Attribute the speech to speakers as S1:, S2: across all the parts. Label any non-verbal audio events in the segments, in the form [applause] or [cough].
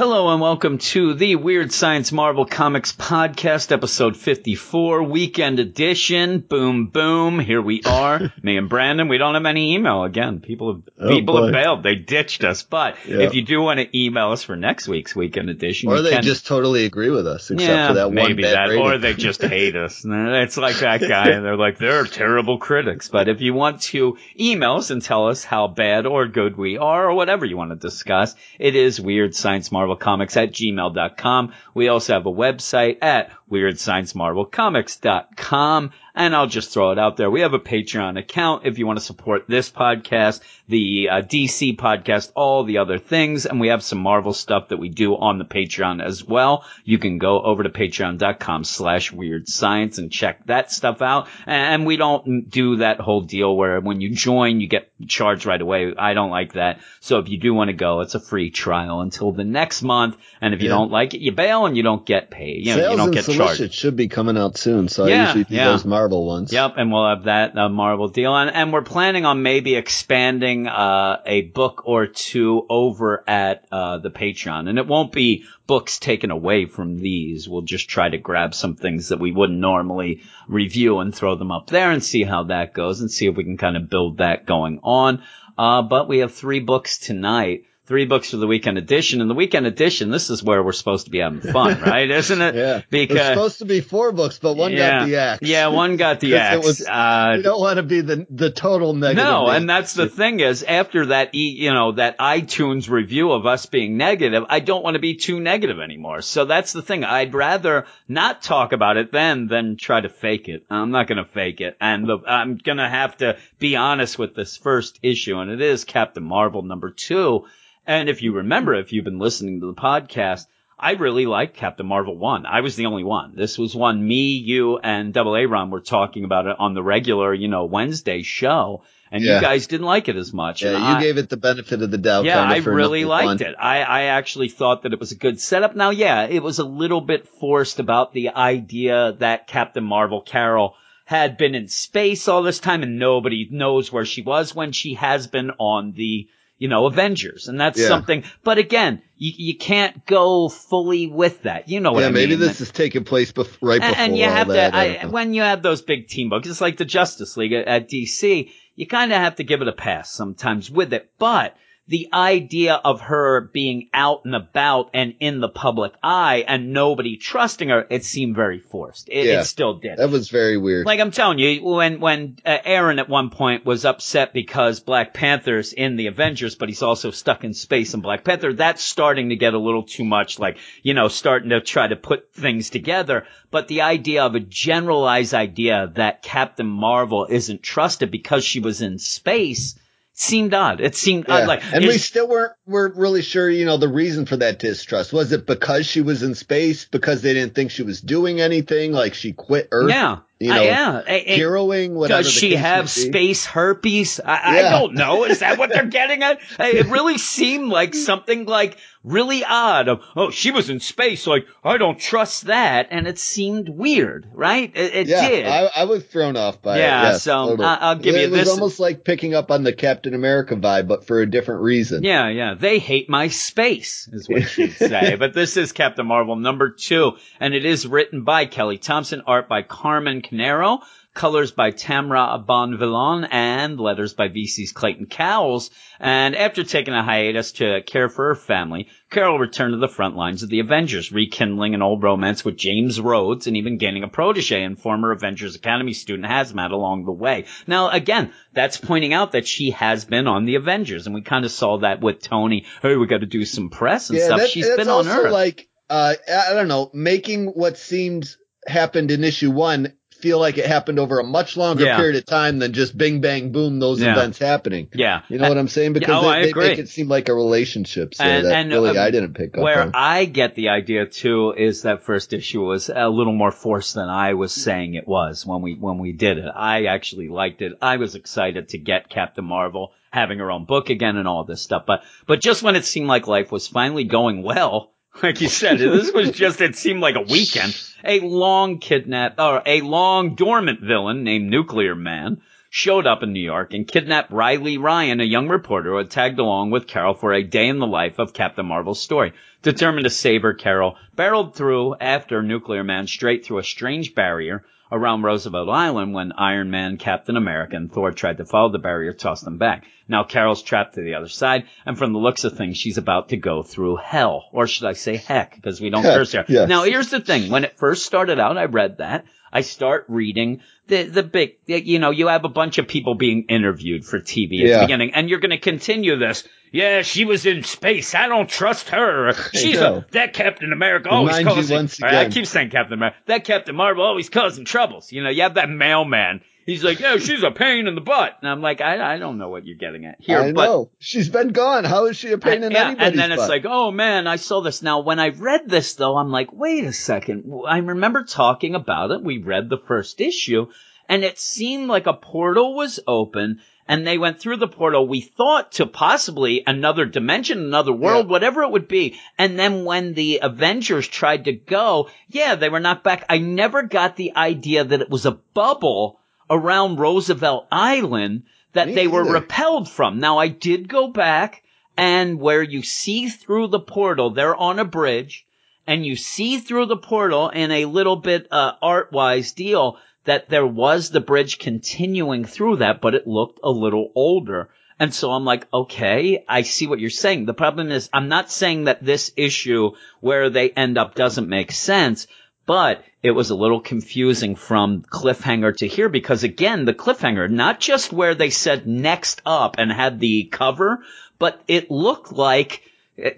S1: Hello and welcome to the Weird Science Marvel Comics Podcast, episode 54, weekend edition. Boom, boom. Here we are. [laughs] Me and Brandon. We don't have any email again. People have,
S2: Oh,
S1: people
S2: boy.
S1: have bailed. They ditched us. But
S2: Yeah.
S1: if you do want to email us for next week's weekend edition,
S2: Or they
S1: can.
S2: just totally agree with us, except
S1: yeah,
S2: for that one bad
S1: that,
S2: rating.
S1: or they just hate us. [laughs] It's like that guy. They're like they're terrible critics. But if you want to email us and tell us how bad or good we are, or whatever you want to discuss, it is Weird Science Marvel Comics at gmail.com. We also have a website at WeirdScienceMarvelComics.com. And I'll just throw it out there. We have a Patreon account if you want to support this podcast, the uh, DC podcast, all the other things. And we have some Marvel stuff that we do on the Patreon as well. You can go over to patreon.com slash weird science and check that stuff out. And we don't do that whole deal where when you join, you get charged right away. I don't like that. So if you do want to go, it's a free trial until the next month. And if you
S2: Yeah.
S1: don't like it, you bail and you don't get paid. You know,
S2: Sales
S1: you don't
S2: and
S1: get charged.
S2: should be coming out soon, so
S1: Yeah,
S2: I usually do
S1: yeah.
S2: those Marvel ones.
S1: Yep, and we'll have that uh, Marvel deal, and and we're planning on maybe expanding uh, a book or two over at uh, the Patreon, and it won't be books taken away from these. We'll just try to grab some things that we wouldn't normally review and throw them up there and see how that goes, and see if we can kind of build that going on. Uh, but we have three books tonight. Three books for the weekend edition, and the weekend edition. This is where we're supposed to be having fun, [laughs] right? Isn't it?
S2: Yeah.
S1: Because
S2: There's supposed to be four books, but one
S1: yeah,
S2: got the axe.
S1: Yeah, one got the [laughs] axe.
S2: it was-
S1: uh,
S2: You don't want to be the the total negative.
S1: no, and that's the thing is after that, e- you know, that iTunes review of us being negative, I don't want to be too negative anymore. So that's the thing. I'd rather not talk about it then than try to fake it. I'm not going to fake it. And the, I'm going to have to be honest with this first issue. And it is Captain Marvel number two. And if you remember, if you've been listening to the podcast, I really liked Captain Marvel 1. I was the only one. This was one me, you, and Double A Ron were talking about it on the regular, you know, Wednesday show. And you guys didn't like it as much.
S2: Yeah,
S1: and
S2: you
S1: I,
S2: gave it the benefit of the doubt.
S1: yeah, I really liked
S2: one.
S1: it. I, I actually thought that it was a good setup. Now, yeah, it was a little bit forced about the idea that Captain Marvel Carol had been in space all this time and nobody knows where she was when she has been on the, you know, Avengers. And that's
S2: Yeah.
S1: something, but again, you, you can't go fully with that. You know what
S2: Yeah,
S1: I mean?
S2: Yeah, maybe this is taking place bef- right
S1: And-
S2: before
S1: and you have
S2: that.
S1: to
S2: I
S1: I, when you have those big team books it's like the justice league at, at dc you kind of have to give it a pass sometimes with it but the idea of her being out and about and in the public eye and nobody trusting her it seemed very forced it,
S2: Yeah.
S1: it still did
S2: that was very weird.
S1: like I'm telling you, when when uh, Aaron at one point was upset because Black Panther's in the Avengers, but he's also stuck in space in Black Panther, that's starting to get a little too much. Like you know, starting to try to put things together. But the idea of a generalized idea that Captain Marvel isn't trusted because she was in space seemed odd. It seemed
S2: Yeah.
S1: odd. Like
S2: and we still weren't weren't really sure, you know, the reason for that distrust. Was it because she was in space? Because they didn't think she was doing anything? Like she quit Earth?
S1: yeah,
S2: you
S1: Uh, yeah.
S2: Heroing? Whatever.
S1: Does she have space herpes? I, I don't know. Is that what they're [laughs] getting at? It really seemed like something like really odd of, oh, she was in space. Like, I don't trust that. And it seemed weird, right? It, it
S2: yeah,
S1: did.
S2: I, I was thrown off by
S1: Yeah,
S2: it. Yes,
S1: so,
S2: totally.
S1: I- I'll give
S2: it
S1: you this.
S2: It was almost like picking up on the Captain America vibe, but for a different reason.
S1: yeah, yeah. They hate my space, is what she'd say. [laughs] but this is Captain Marvel number two, and it is written by Kelly Thompson, art by Carmen Carnero, colors by Tamra Bonvillain, and letters by VC's Clayton Cowles. And after taking a hiatus to care for her family, Carol returned to the front lines of the Avengers, rekindling an old romance with James Rhodes and even gaining a protege and former Avengers Academy student Hazmat along the way. Now, again, that's pointing out that she has been on the Avengers, and we kind of saw that with Tony. Hey, we got to do some press and
S2: yeah,
S1: stuff.
S2: that-
S1: She's
S2: that's
S1: been on Earth.
S2: like uh, I I don't know, making what seemed happened in issue one feel like it happened over a much longer
S1: Yeah.
S2: period of time than just bing bang boom those
S1: Yeah.
S2: events happening.
S1: yeah.
S2: You know what I'm saying? Because
S1: oh,
S2: they, they make it seem like a relationship. So
S1: And-
S2: that
S1: and,
S2: really
S1: um,
S2: I didn't pick up
S1: Where
S2: on.
S1: I get the idea too is that first issue was a little more forced than I was saying it was when we when we did it. I actually liked it. I was excited to get Captain Marvel having her own book again and all this stuff. But but just when it seemed like life was finally going well, like you said, this was just it seemed like a weekend. A long kidnapped, or a long dormant villain named Nuclear Man showed up in New York and kidnapped Riley Ryan, a young reporter who had tagged along with Carol for a day in the life of Captain Marvel's story. Determined to save her, Carol barreled through after Nuclear Man straight through a strange barrier around Roosevelt Island when Iron Man, Captain America, and Thor tried to follow the barrier, tossed them back. Now Carol's trapped to the other side, and from the looks of things, she's about to go through hell. Or should I say heck, because we don't
S2: Heck,
S1: curse here.
S2: yes.
S1: Now here's the thing. When it first started out, I read that. I start reading the, the big, you know, you have a bunch of people being interviewed for TV at
S2: Yeah.
S1: the beginning, and you're going to continue this. Yeah, she was in space. I don't trust her. She's a, that Captain America always
S2: Remind you
S1: causing,
S2: once
S1: All right, I keep saying Captain America. That Captain Marvel always causing troubles. You know, you have that mailman. He's like, yeah, she's a pain in the butt. And I'm like, I, I don't know what you're getting at here,
S2: I
S1: but
S2: know. She's been gone. How is she a pain in
S1: yeah,
S2: anybody's
S1: and then it's like, oh man, I saw this. Now, when I read this though, I'm like, wait a second. I remember talking about it. We read the first issue and it seemed like a portal was open and they went through the portal. We thought to possibly another dimension, another world,
S2: Yeah.
S1: whatever it would be. And then when the Avengers tried to go, yeah, they were knocked back. I never got the idea that it was a bubble around Roosevelt Island that
S2: Me
S1: they were repelled from. Now I did go back and where you see through the portal, they're on a bridge and you see through the portal in a little bit, uh, art wise deal that there was the bridge continuing through that, but it looked a little older. And so I'm like, okay, I see what you're saying. The problem is I'm not saying that this issue where they end up doesn't make sense, but it was a little confusing from cliffhanger to here because again, the cliffhanger, not just where they said next up and had the cover, but it looked like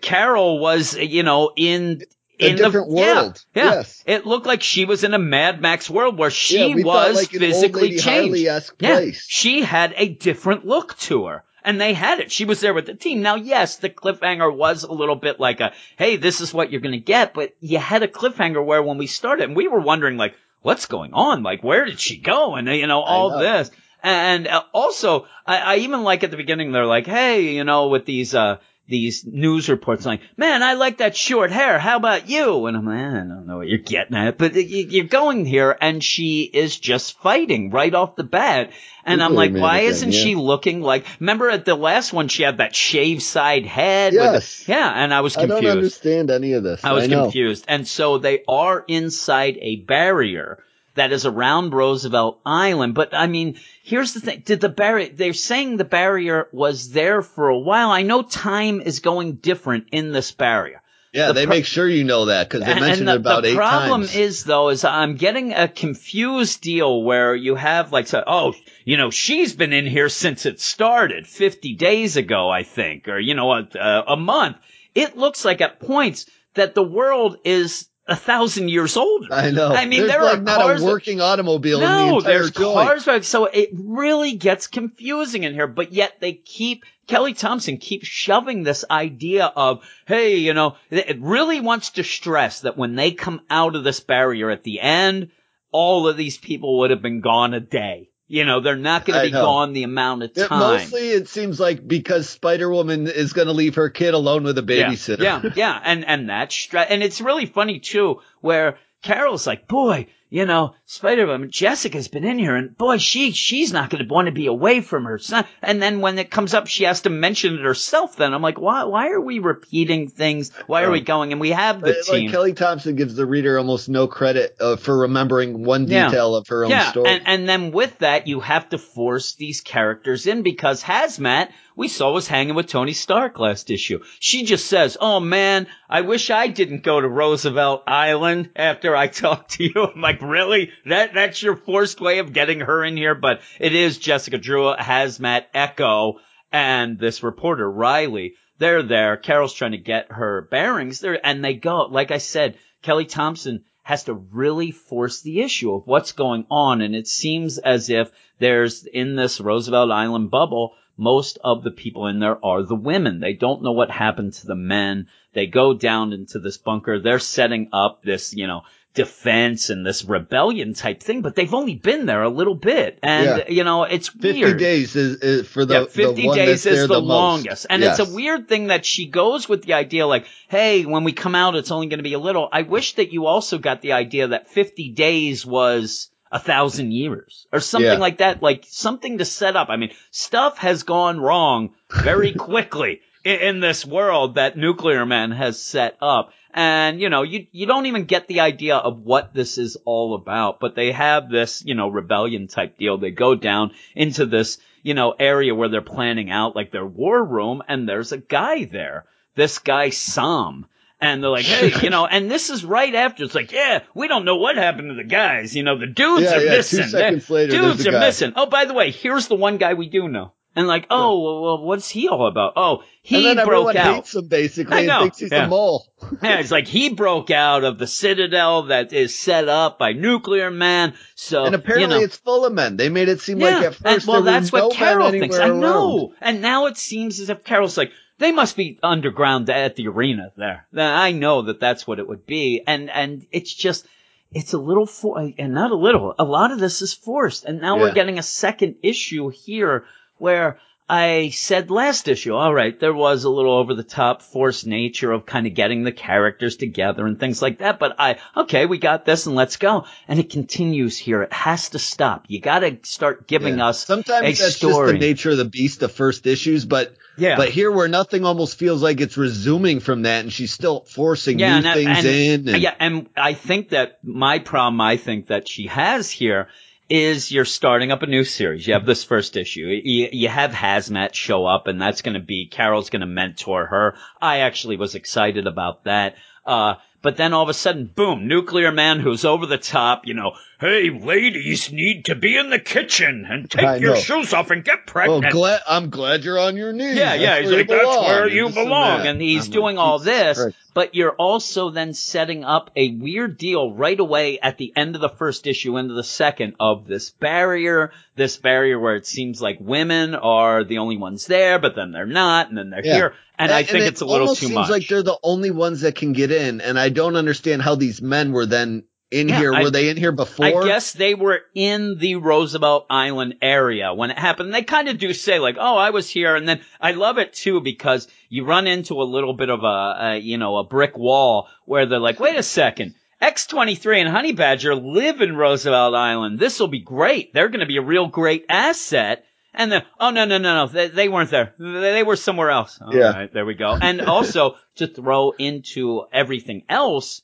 S1: Carol was, you know, in
S2: A
S1: in
S2: different
S1: the,
S2: world.
S1: Yeah,
S2: Yes.
S1: It looked like she was in a Mad Max world where she
S2: Yeah,
S1: was
S2: like
S1: physically changed. Yeah,
S2: place.
S1: she had a different look to her. And they had it. She was there with the team. Now, yes, the cliffhanger was a little bit like a, hey, this is what you're going to get. But you had a cliffhanger where when we started, and we were wondering, like, what's going on? Like, where did she go? And, you know, all
S2: know.
S1: this. And uh, also, I, I even like at the beginning, they're like, hey, you know, with these, uh, these news reports like, man, I like that short hair. How about you? And I'm like, I don't know what you're getting at, but you- you're going here and she is just fighting right off the bat. And I'm like, why
S2: again,
S1: isn't
S2: yeah.
S1: she looking like, remember at the last one, she had that shaved side head? with-
S2: Yes.
S1: yeah. And I was confused.
S2: I don't understand any of this.
S1: I was
S2: know.
S1: confused. And so they are inside a barrier that is around Roosevelt Island. But I mean, here's the thing. Did the barrier, they're saying the barrier was there for a while. I know time is going different in this barrier.
S2: Yeah,
S1: The
S2: they
S1: pro-
S2: make sure you know that because they mentioned
S1: and
S2: it about
S1: the, the problem is though, is I'm getting a confused deal where you have like, so, oh, you know, she's been in here since it started 50 days ago, I think, or, you know, a, a month. It looks like at points that the world is a thousand years older.
S2: I know.
S1: I mean,
S2: There's
S1: there
S2: like
S1: are
S2: not
S1: cars
S2: a
S1: that-
S2: working automobile in the
S1: no,
S2: entire
S1: there's
S2: joint.
S1: cars, back- so it really gets confusing in here. But yet they keep Kelly Thompson keeps shoving this idea of, hey, you know, it really wants to stress that when they come out of this barrier at the end, all of these people would have been gone a day. You know, they're not going to be gone the amount of
S2: It-
S1: time.
S2: mostly, it seems like because Spider Woman is going to leave her kid alone with a babysitter.
S1: Yeah, yeah, [laughs] yeah. and and that's stra- and it's really funny too, where Carol's like, boy, you know, Spider Man, Jessica's been in here, and boy, she she's not going to want to be away from her son. And then when it comes up, she has to mention it herself. Then I'm like, why why are we repeating things? Why are we going? And we have the
S2: like
S1: team.
S2: Kelly Thompson gives the reader almost no credit uh, for remembering one
S1: Yeah.
S2: detail of her own
S1: yeah,
S2: story.
S1: and and then with that, you have to force these characters in because Hazmat we saw was hanging with Tony Stark last issue. She just says, "Oh man, I wish I didn't go to Roosevelt Island after I [laughs] talked to you." I'm like, really? That that's your forced way of getting her in here? But it is Jessica Drew, Hazmat, Echo, and this reporter Riley. They're there. Carol's trying to get her bearings there, and they go. Like I said, Kelly Thompson has to really force the issue of what's going on. And it seems as if there's in this Roosevelt Island bubble, most of the people in there are the women. They don't know what happened to the men. They go down into this bunker. They're setting up this, you know, defense and this rebellion type thing, but they've only been there a little bit. And,
S2: Yeah.
S1: you know, it's
S2: 50
S1: weird.
S2: days is, is for the,
S1: yeah, 50
S2: the one
S1: days
S2: that's
S1: is
S2: there
S1: the,
S2: most.
S1: longest. And
S2: Yes.
S1: it's a weird thing that she goes with the idea like, hey, when we come out, it's only going to be a little. I wish that you also got the idea that 50 days was a thousand years or something
S2: Yeah.
S1: like that, like something to set up. I mean, stuff has gone wrong very [laughs] quickly in, in this world that Nuclear Man has set up. And, you know, you, you don't even get the idea of what this is all about, but they have this, you know, rebellion type deal. They go down into this, you know, area where they're planning out like their war room and there's a guy there. This guy, Sam. And they're like, hey, you know, and this is right after. It's like, yeah, we don't know what happened to the guys. You know, the dudes
S2: Yeah,
S1: are
S2: yeah, two
S1: missing.
S2: seconds later,
S1: dudes are
S2: guy.
S1: missing. Oh, by the way, here's the one guy we do know. And like, oh, well, well, what's he all about? Oh, he
S2: and then
S1: broke
S2: everyone
S1: out.
S2: hates him basically
S1: I
S2: and
S1: know,
S2: thinks he's
S1: yeah.
S2: a mole. [laughs]
S1: Yeah, it's like he broke out of the citadel that is set up by Nuclear Man. So
S2: and apparently
S1: you know,
S2: it's full of men. They made it seem like at
S1: and-
S2: first
S1: well,
S2: there
S1: that's what
S2: no
S1: Carol thinks. I
S2: around.
S1: know. And now it seems as if Carol's like, they must be underground at the arena there. I know that that's what it would be. And, and it's just, it's a little for, and not a little, a lot of this is forced. And now we're getting a second issue here where I said last issue, all right, there was a little over the top forced nature of kind of getting the characters together and things like that. But I, okay, we got this and let's go. And it continues here. It has to stop. You got to start giving
S2: Yeah.
S1: us
S2: Sometimes
S1: a
S2: that's just the nature of the beast of first issues, but
S1: Yeah.
S2: but here where nothing almost feels like it's resuming from that, and she's still forcing
S1: Yeah,
S2: new
S1: and-
S2: things
S1: and-
S2: in. And,
S1: yeah, and I think that my problem, I think that she has here is you're starting up a new series. You have this first issue. You, you have Hazmat show up, and that's going to be Carol's going to mentor her. I actually was excited about that. Uh, but then all of a sudden, boom, Nuclear Man who's over the top, you know, hey, ladies need to be in the kitchen and take
S2: I
S1: your
S2: know.
S1: shoes off and get pregnant.
S2: glad I'm glad you're on your knees.
S1: Yeah, yeah. He's like, that's
S2: belong,"
S1: where
S2: and
S1: you
S2: this
S1: belong.
S2: that.
S1: And he's
S2: I'm
S1: doing
S2: like,
S1: all this, but you're also then setting up a weird deal right away at the end of the first issue into the second of this barrier, this barrier where it seems like women are the only ones there, but then they're not, and then they're
S2: Yeah.
S1: here. And, I think
S2: it
S1: it's a little
S2: almost
S1: too
S2: seems
S1: much.
S2: like they're the only ones that can get in, and I don't understand how these men were then in
S1: Yeah,
S2: here.
S1: I-
S2: were they in here before?
S1: I guess they were in the Roosevelt Island area when it happened. They kind of do say like, "Oh, I was here," and then I love it too because you run into a little bit of a, a you know, a brick wall where they're like, "Wait a second, X23 and Honey Badger live in Roosevelt Island. This will be great. They're going to be a real great asset. And then, oh no, no, no, no, they, they weren't there. They, they were somewhere else. All
S2: Yeah.
S1: right, there we go. And also [laughs] to throw into everything else,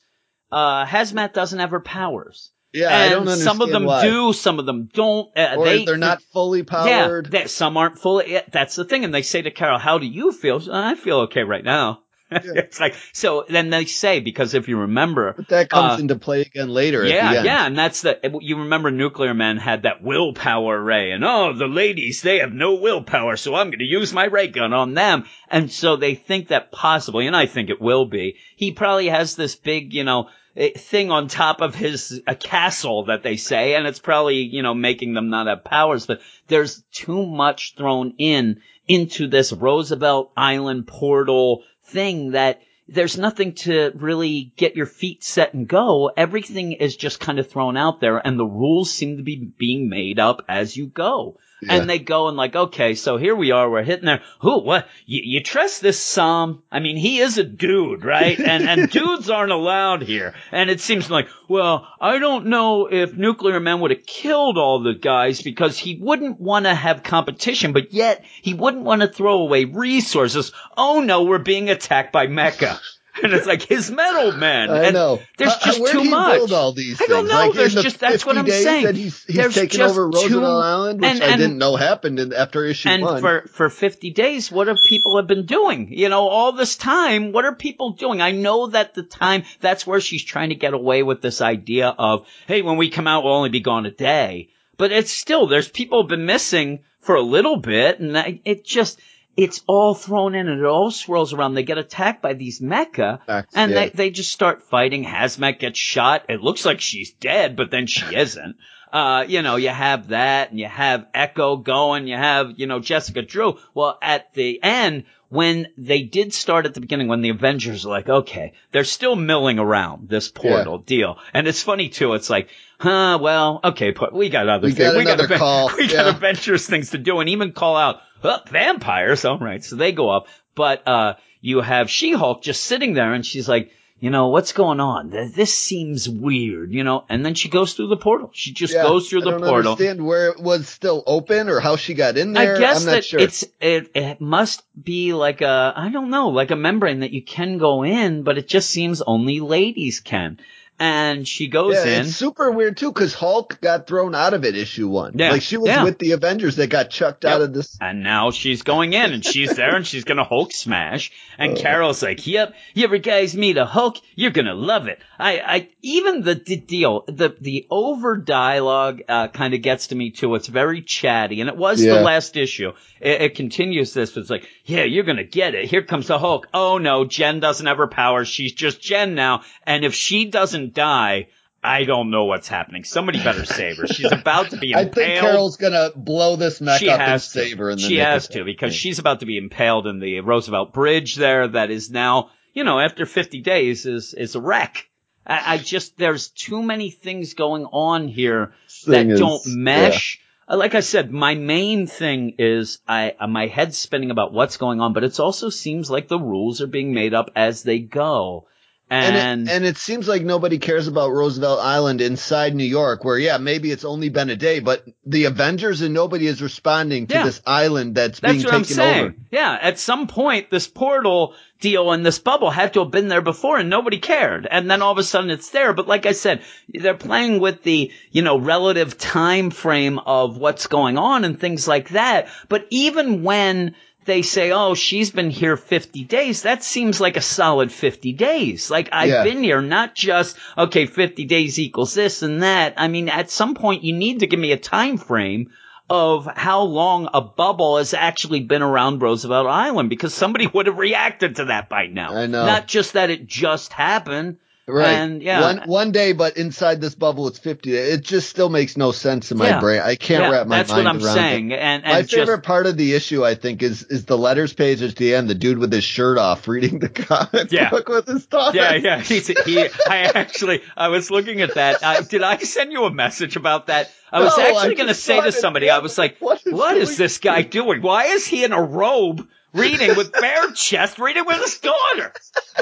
S1: uh, Hazmat doesn't have her powers
S2: yeah, I
S1: and
S2: don't understand
S1: some of them
S2: why.
S1: do, some of them don't. Uh,
S2: or
S1: they,
S2: they're not fully powered.
S1: Yeah, they, some aren't fully. Yeah, that's the thing. And they say to Carol, "How do you feel?" She, I feel okay right now. [laughs] it's like so. Then they say because if you remember,
S2: but that comes
S1: uh,
S2: into play again later. at
S1: yeah, yeah, and that's the you remember Nuclear Man had that willpower ray, and oh, the ladies they have no willpower, so I'm going to use my ray gun on them, and so they think that possibly, and I think it will be. He probably has this big, you know. eh, Thing on top of his a castle that they say, and it's probably you know making them not have powers. But there's too much thrown in into this Roosevelt Island portal thing that there's nothing to really get your feet set and go. Everything is just kind of thrown out there and the rules seem to be being made up as you go.
S2: Yeah.
S1: And they go and like, okay, so here we are, we're hitting there. Who, what, you, you trust this Sam? I mean, he is a dude, right? [laughs] And, and dudes aren't allowed here. And it seems like, well, I don't know if Nuclear Man would have killed all the guys because he wouldn't want to have competition, but yet he wouldn't want to throw away resources. Oh no, we're being attacked by Mecha. And it's like his metal man.
S2: I
S1: and
S2: know.
S1: There's just
S2: where
S1: too much.
S2: Build all these
S1: I don't
S2: things?
S1: know.
S2: Like
S1: There's
S2: the
S1: just- that's what I'm saying.
S2: That he's he's
S1: There's
S2: taken over Roosevelt Island, which
S1: and-
S2: I didn't know happened in, after issue
S1: and
S2: one.
S1: for for 50 days what have people have been doing you know all this time what are people doing i know that the time that's where she's trying to get away with this idea of hey when we come out we'll only be gone a day but it's still there's people have been missing for a little bit and I, it just it's all thrown in and it all swirls around. They get attacked by these mecha
S2: Facts,
S1: and they, they just start fighting. Hazmat gets shot. It looks like she's dead but then she [laughs] isn't. Uh, you know, you have that and you have Echo going, you have, you know, Jessica Drew. Well, at the end, when they did start at the beginning, when the Avengers are like, okay, they're still milling around this portal deal. And it's funny too. It's like, huh, well, okay, but we got other
S2: We
S1: things.
S2: got
S1: we got,
S2: call. [laughs]
S1: we got
S2: Yeah.
S1: Avengers things to do and even call out, oh, vampires. All right. So they go up, but, uh, you have She-Hulk just sitting there and she's like, you know, what's going on? This seems weird, you know, and then she goes through the portal. She just
S2: Yeah,
S1: goes through
S2: I
S1: the
S2: don't
S1: portal.
S2: understand where it was still open or how she got in there.
S1: I guess
S2: I'm not
S1: that
S2: sure.
S1: it's it, it must be like a I don't know like a membrane that you can go in, but it just seems only ladies can. And she goes
S2: yeah,
S1: in.
S2: it's super weird too because Hulk got thrown out of it issue one.
S1: Yeah,
S2: like she was
S1: yeah.
S2: with the Avengers that got chucked out of this.
S1: And now she's going in and she's there and she's gonna Hulk smash. And
S2: Uh.
S1: Carol's like, yep, you ever guys meet a Hulk? You're gonna love it. I, I, even the, the deal, the, the over dialogue, uh, kind of gets to me too. It's very chatty and it was
S2: Yeah.
S1: the last issue. It, it continues this. It's like, yeah, you're gonna get it. Here comes the Hulk. Oh no, Jen doesn't have her powers. She's just Jen now. And if she doesn't die, I don't know what's happening. Somebody better save her. She's about to be [laughs]
S2: I think Carol's gonna blow this mech
S1: she
S2: up and
S1: to.
S2: save her. In the
S1: she has to because she's about to be impaled in the Roosevelt Bridge there. That is now, you know, after 50 days is is a wreck. I, I just there's too many things going on here that
S2: Thing is-
S1: don't mesh. Uh, Like I said, my main thing is I uh, my head's spinning about what's going on, but it also seems like the rules are being made up as they go.
S2: And
S1: And,
S2: it, and it seems like nobody cares about Roosevelt Island inside New York, where yeah, maybe it's only been a day, but the Avengers and nobody is responding to
S1: Yeah.
S2: this island that's,
S1: That's
S2: being
S1: what I'm
S2: taken
S1: saying.
S2: over.
S1: Yeah, at some point, this portal deal and this bubble had to have been there before and nobody cared. And then all of a sudden it's there. But like I said, they're playing with the, you know, relative time frame of what's going on and things like that. But even when they say, oh, she's been here 50 days, that seems like a solid 50 days. Like I've
S2: Yeah.
S1: been here, not just, okay, 50 days equals this and that. I mean, at some point you need to give me a time frame of how long a bubble has actually been around Roosevelt Island because somebody [laughs] would have reacted to that by now.
S2: I know.
S1: Not just that it just happened.
S2: Right.
S1: And, yeah.
S2: One, one day, but inside this bubble, it's 50. It just still makes no sense in my
S1: Yeah.
S2: brain. I can't
S1: Yeah,
S2: wrap my mind.
S1: that's
S2: mind
S1: what I'm
S2: around
S1: saying.
S2: it.
S1: And, and
S2: My
S1: just,
S2: favorite part of the issue, I think, is is the letters page at the end. The dude with his shirt off reading the [laughs] comic
S1: Yeah.
S2: book with his daughter.
S1: yeah, yeah. [laughs] He's, he, I actually, I was looking at that. I, did I send you a message about that? I was
S2: No,
S1: actually going to say to somebody, I was like,
S2: What is
S1: what is this guy doing? Why is he in a robe reading with bare chest, reading with his daughter?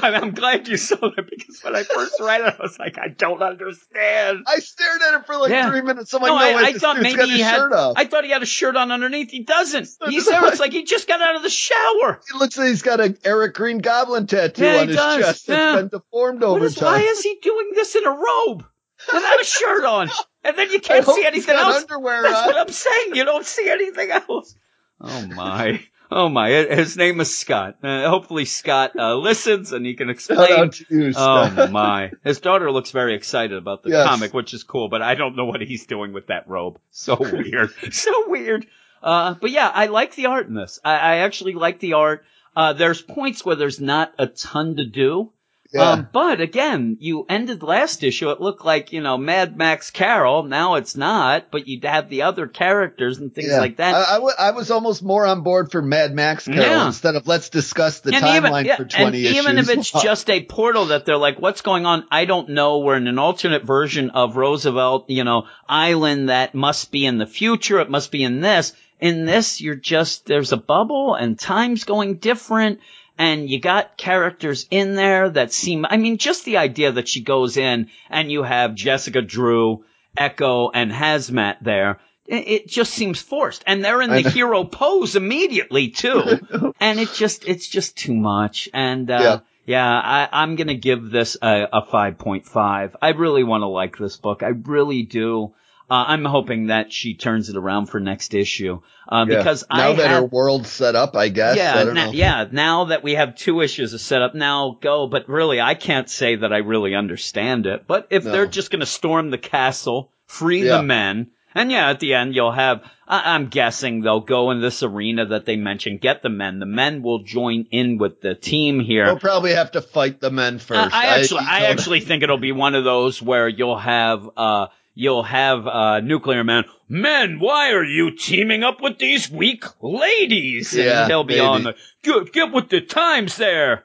S1: And I'm glad you saw that because when I first read it, I was like, I don't understand.
S2: I stared at it for like
S1: Yeah.
S2: three minutes. I'm like,
S1: no,
S2: no,
S1: I, I thought maybe he had. I thought he had a shirt on underneath. He doesn't. [laughs] He's there. It's like he just got out of the shower.
S2: He looks like he's got an Eric Green Goblin tattoo
S1: Yeah,
S2: on his
S1: does.
S2: chest that's
S1: Yeah.
S2: been deformed
S1: What
S2: over
S1: is,
S2: time.
S1: why is he doing this in a robe without a shirt on? [laughs] And then you can't see anything else.
S2: underwear
S1: That's
S2: on.
S1: what I'm saying. You don't see anything else. Oh my. Oh my. His name is Scott. Uh, hopefully Scott uh, listens and he can explain.
S2: you,
S1: Oh my. His daughter looks very excited about the
S2: Yes.
S1: comic, which is cool, but I don't know what he's doing with that robe. So [laughs] weird. so weird. Uh, but yeah, I like the art in this. I, I actually like the art. Uh, there's points where there's not a ton to do.
S2: Yeah.
S1: Um, but again, you ended last issue. It looked like, you know, Mad Max Carol. Now it's not, but you'd have the other characters and things
S2: Yeah.
S1: like that.
S2: I, I, w- I was almost more on board for Mad Max Carol
S1: Yeah.
S2: instead of let's discuss the
S1: and
S2: timeline
S1: even,
S2: for 20
S1: and
S2: issues.
S1: even if it's [laughs] just a portal that they're like, what's going on? I don't know. We're in an alternate version of Roosevelt, you know, island that must be in the future. It must be in this. In this, you're just, there's a bubble and time's going different. And you got characters in there that seem, I mean, just the idea that she goes in and you have Jessica Drew, Echo, and Hazmat there. It just seems forced. And they're in the hero pose immediately too. [laughs] and it just, it's just too much. And, uh, yeah, I, I'm gonna give this a, a 5.5. I really want to like this book. I really do. Uh, I'm hoping that she turns it around for next issue. Uh,
S2: Yeah.
S1: because
S2: now
S1: I
S2: that
S1: have,
S2: her world's set up, I guess.
S1: yeah,
S2: I don't
S1: na-
S2: know.
S1: yeah. Now that we have two issues of setup, now go. But really, I can't say that I really understand it. But if
S2: No.
S1: they're just going to storm the castle, free
S2: Yeah.
S1: the men, and yeah, at the end you'll have. I- I'm guessing they'll go in this arena that they mentioned, get the men. The men will join in with the team here.
S2: We'll probably have to fight the men
S1: Uh,
S2: first.
S1: I actually, I,
S2: don't-
S1: actually [laughs] think it'll be one of those where you'll have, uh, you'll have, uh, nuclear man. Men, why are you teaming up with these weak ladies?
S2: Yeah,
S1: and he'll be
S2: maybe.
S1: on the, get, get with the times there,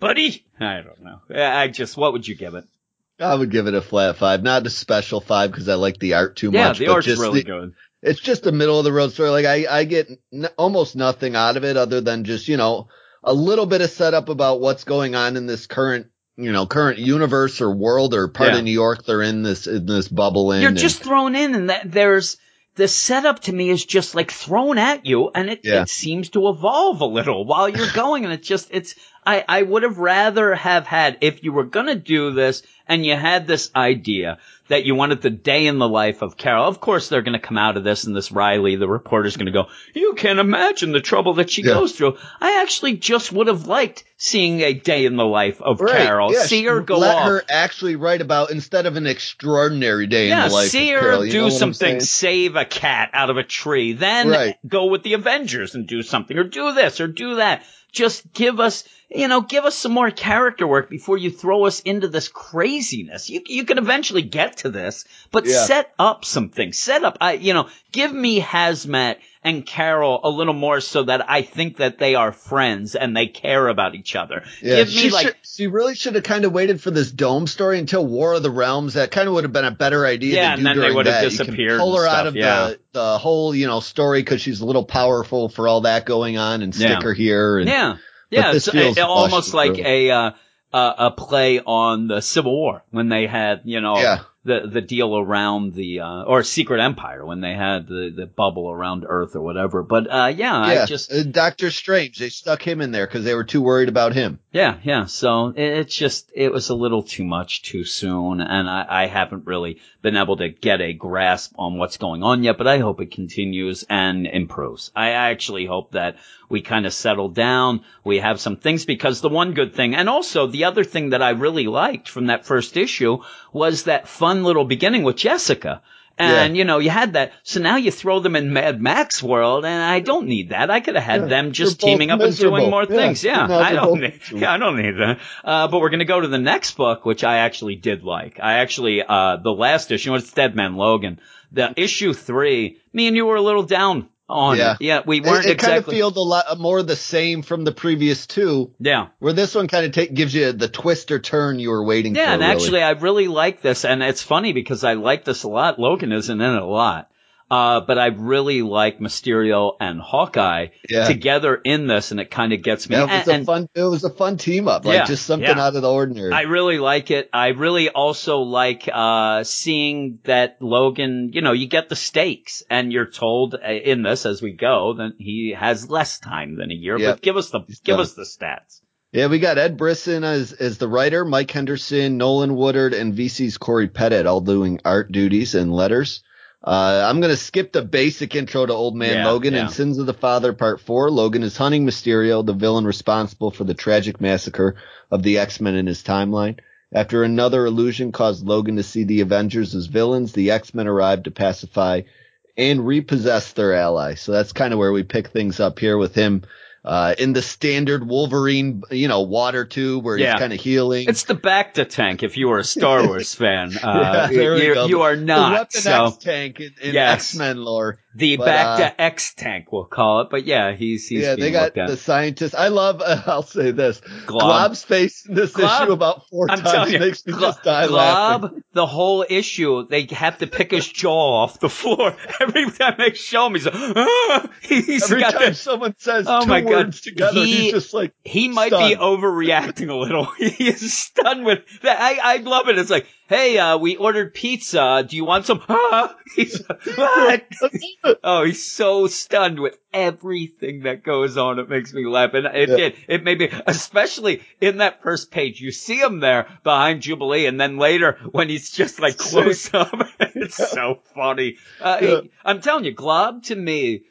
S1: buddy. I don't know. I I just, what would you give it?
S2: I would give it a flat five, not a special five because I like the art too
S1: yeah,
S2: much.
S1: the
S2: but
S1: art's
S2: just
S1: really
S2: the-
S1: good.
S2: It's just a middle of the road story. Like I, I get n- almost nothing out of it other than just, you know, a little bit of setup about what's going on in this current you know, current universe or world or part
S1: Yeah.
S2: of New York they're in this, in this bubble in.
S1: You're
S2: and-
S1: just thrown in, and that there's the setup to me is just like thrown at you, and it,
S2: Yeah.
S1: it seems to evolve a little while you're [laughs] going, and it's just it's. I I would have rather have had if you were gonna do this and you had this idea that you wanted the day in the life of Carol. Of course, they're gonna come out of this, and this Riley, the reporter's gonna go, "You can't imagine the trouble that she
S2: Yeah.
S1: goes through." I actually just would have liked seeing a day in the life of
S2: Right,
S1: Carol,
S2: yeah,
S1: see her go
S2: let
S1: off.
S2: her actually write about instead of an extraordinary day
S1: Yeah,
S2: in the life
S1: see
S2: of
S1: her
S2: Carol. You know
S1: do something, save a cat out of a tree, then
S2: Right.
S1: go with the Avengers and do something, or do this, or do that. Just give us, you know, give us some more character work before you throw us into this craziness. You you can eventually get to this, but
S2: Yeah.
S1: set up something. Set up, I, you know, give me Hazmat and Carol a little more so that I think that they are friends and they care about each other.
S2: Yeah,
S1: give me
S2: she,
S1: like
S2: should, she really should have kind of waited for this dome story until War of the Realms. That kind of would have been a better idea.
S1: Yeah,
S2: to
S1: and then they would have disappeared
S2: Pull her
S1: and
S2: out of
S1: yeah.
S2: the the whole you know story because she's a little powerful for all that going on, and stick
S1: Yeah.
S2: her here. And,
S1: Yeah, yeah. It's uh, almost like
S2: through.
S1: a uh, a play on the Civil War when they had you know
S2: Yeah.
S1: The the deal around the uh, or Secret Empire when they had the the bubble around Earth or whatever. But uh, yeah,
S2: yeah.
S1: I just
S2: uh, Doctor Strange. They stuck him in there because they were too worried about him.
S1: yeah yeah. So it, it's just it was a little too much too soon, and I, I haven't really been able to get a grasp on what's going on yet. But I hope it continues and improves. I actually hope that we kind of settle down. We have some things because the one good thing, and also the other thing that I really liked from that first issue was that fun little beginning with Jessica. And, you know, you had that. So now you throw them in Mad Max world and I don't need that. I could have had
S2: Yeah,
S1: them just teaming up and doing more
S2: Yeah,
S1: things. Yeah. I don't need,
S2: miserable.
S1: yeah, I don't need that. Uh, but we're going to go to the next book, which I actually did like. I actually, uh, the last issue, it's Dead Man Logan. The issue three, me and you were a little down on
S2: Yeah.
S1: it. Yeah. We weren't
S2: it kind of
S1: exactly.
S2: feels a lot uh, more the same from the previous two,
S1: yeah.
S2: where this one kind of take, gives you the twist or turn you were waiting for.
S1: Yeah, and
S2: really.
S1: actually, I really like this, and it's funny because I like this a lot. Logan isn't in it a lot, uh, but I really like Mysterio and Hawkeye
S2: Yeah.
S1: together in this, and it kind of gets me.
S2: Yeah, it was
S1: and,
S2: a
S1: and
S2: fun. It was a fun team up, like
S1: Yeah,
S2: just something out of the ordinary.
S1: I really like it. I really also like uh, seeing that Logan. You know, you get the stakes, and you're told uh, in this as we go that he has less time than a year.
S2: Yep.
S1: But give us the
S2: He's
S1: give
S2: done.
S1: us the stats.
S2: yeah, we got Ed Brisson as as the writer, Mike Henderson, Nolan Woodard, and VC's Cory Petit all doing art duties and letters. Uh, I'm gonna skip the basic intro to Old Man
S1: Yeah,
S2: Logan
S1: yeah.
S2: and Sins of the Father Part Four. Logan is hunting Mysterio, the villain responsible for the tragic massacre of the X-Men in his timeline. After another illusion caused Logan to see the Avengers as villains, the X-Men arrived to pacify and repossess their ally. So that's kind of where we pick things up here with him uh, in the standard Wolverine, you know, water tube where
S1: Yeah.
S2: he's kind of healing.
S1: It's the Bacta tank. If you were a Star [laughs] Wars fan, uh,
S2: Yeah, there
S1: you,
S2: go.
S1: you are not. the.
S2: Weapon
S1: So
S2: X tank in, in
S1: Yes.
S2: X-Men lore.
S1: The
S2: but,
S1: Bacta
S2: uh,
S1: X tank, we'll call it. But yeah, he's he's
S2: yeah, they got the scientists. I love. Uh, [laughs] I'll say this:
S1: Glob.
S2: Glob's face in this
S1: Glob?
S2: issue about 4
S1: I'm
S2: times
S1: telling you,
S2: makes me
S1: Glo-
S2: just die laughing.
S1: Glob, the whole issue, they have to pick his jaw off the floor [laughs] every time they show him. He's like, ah! [laughs] he's
S2: Every
S1: got
S2: time someone says
S1: Oh
S2: two
S1: my God.
S2: words together,
S1: He-
S2: he's just like,
S1: he might be overreacting a little. he is stunned with that. I, I love it. It's like, hey, uh, we ordered pizza. Do you want some? Ah! He's, ah! Oh, he's so stunned with everything that goes on. It makes me laugh. And it
S2: Yeah.
S1: did. It made me, especially in that first page, you see him there behind Jubilee. And then later when he's just like close up, [laughs] it's so funny. Uh,
S2: Yeah.
S1: I'm telling you, Glob to me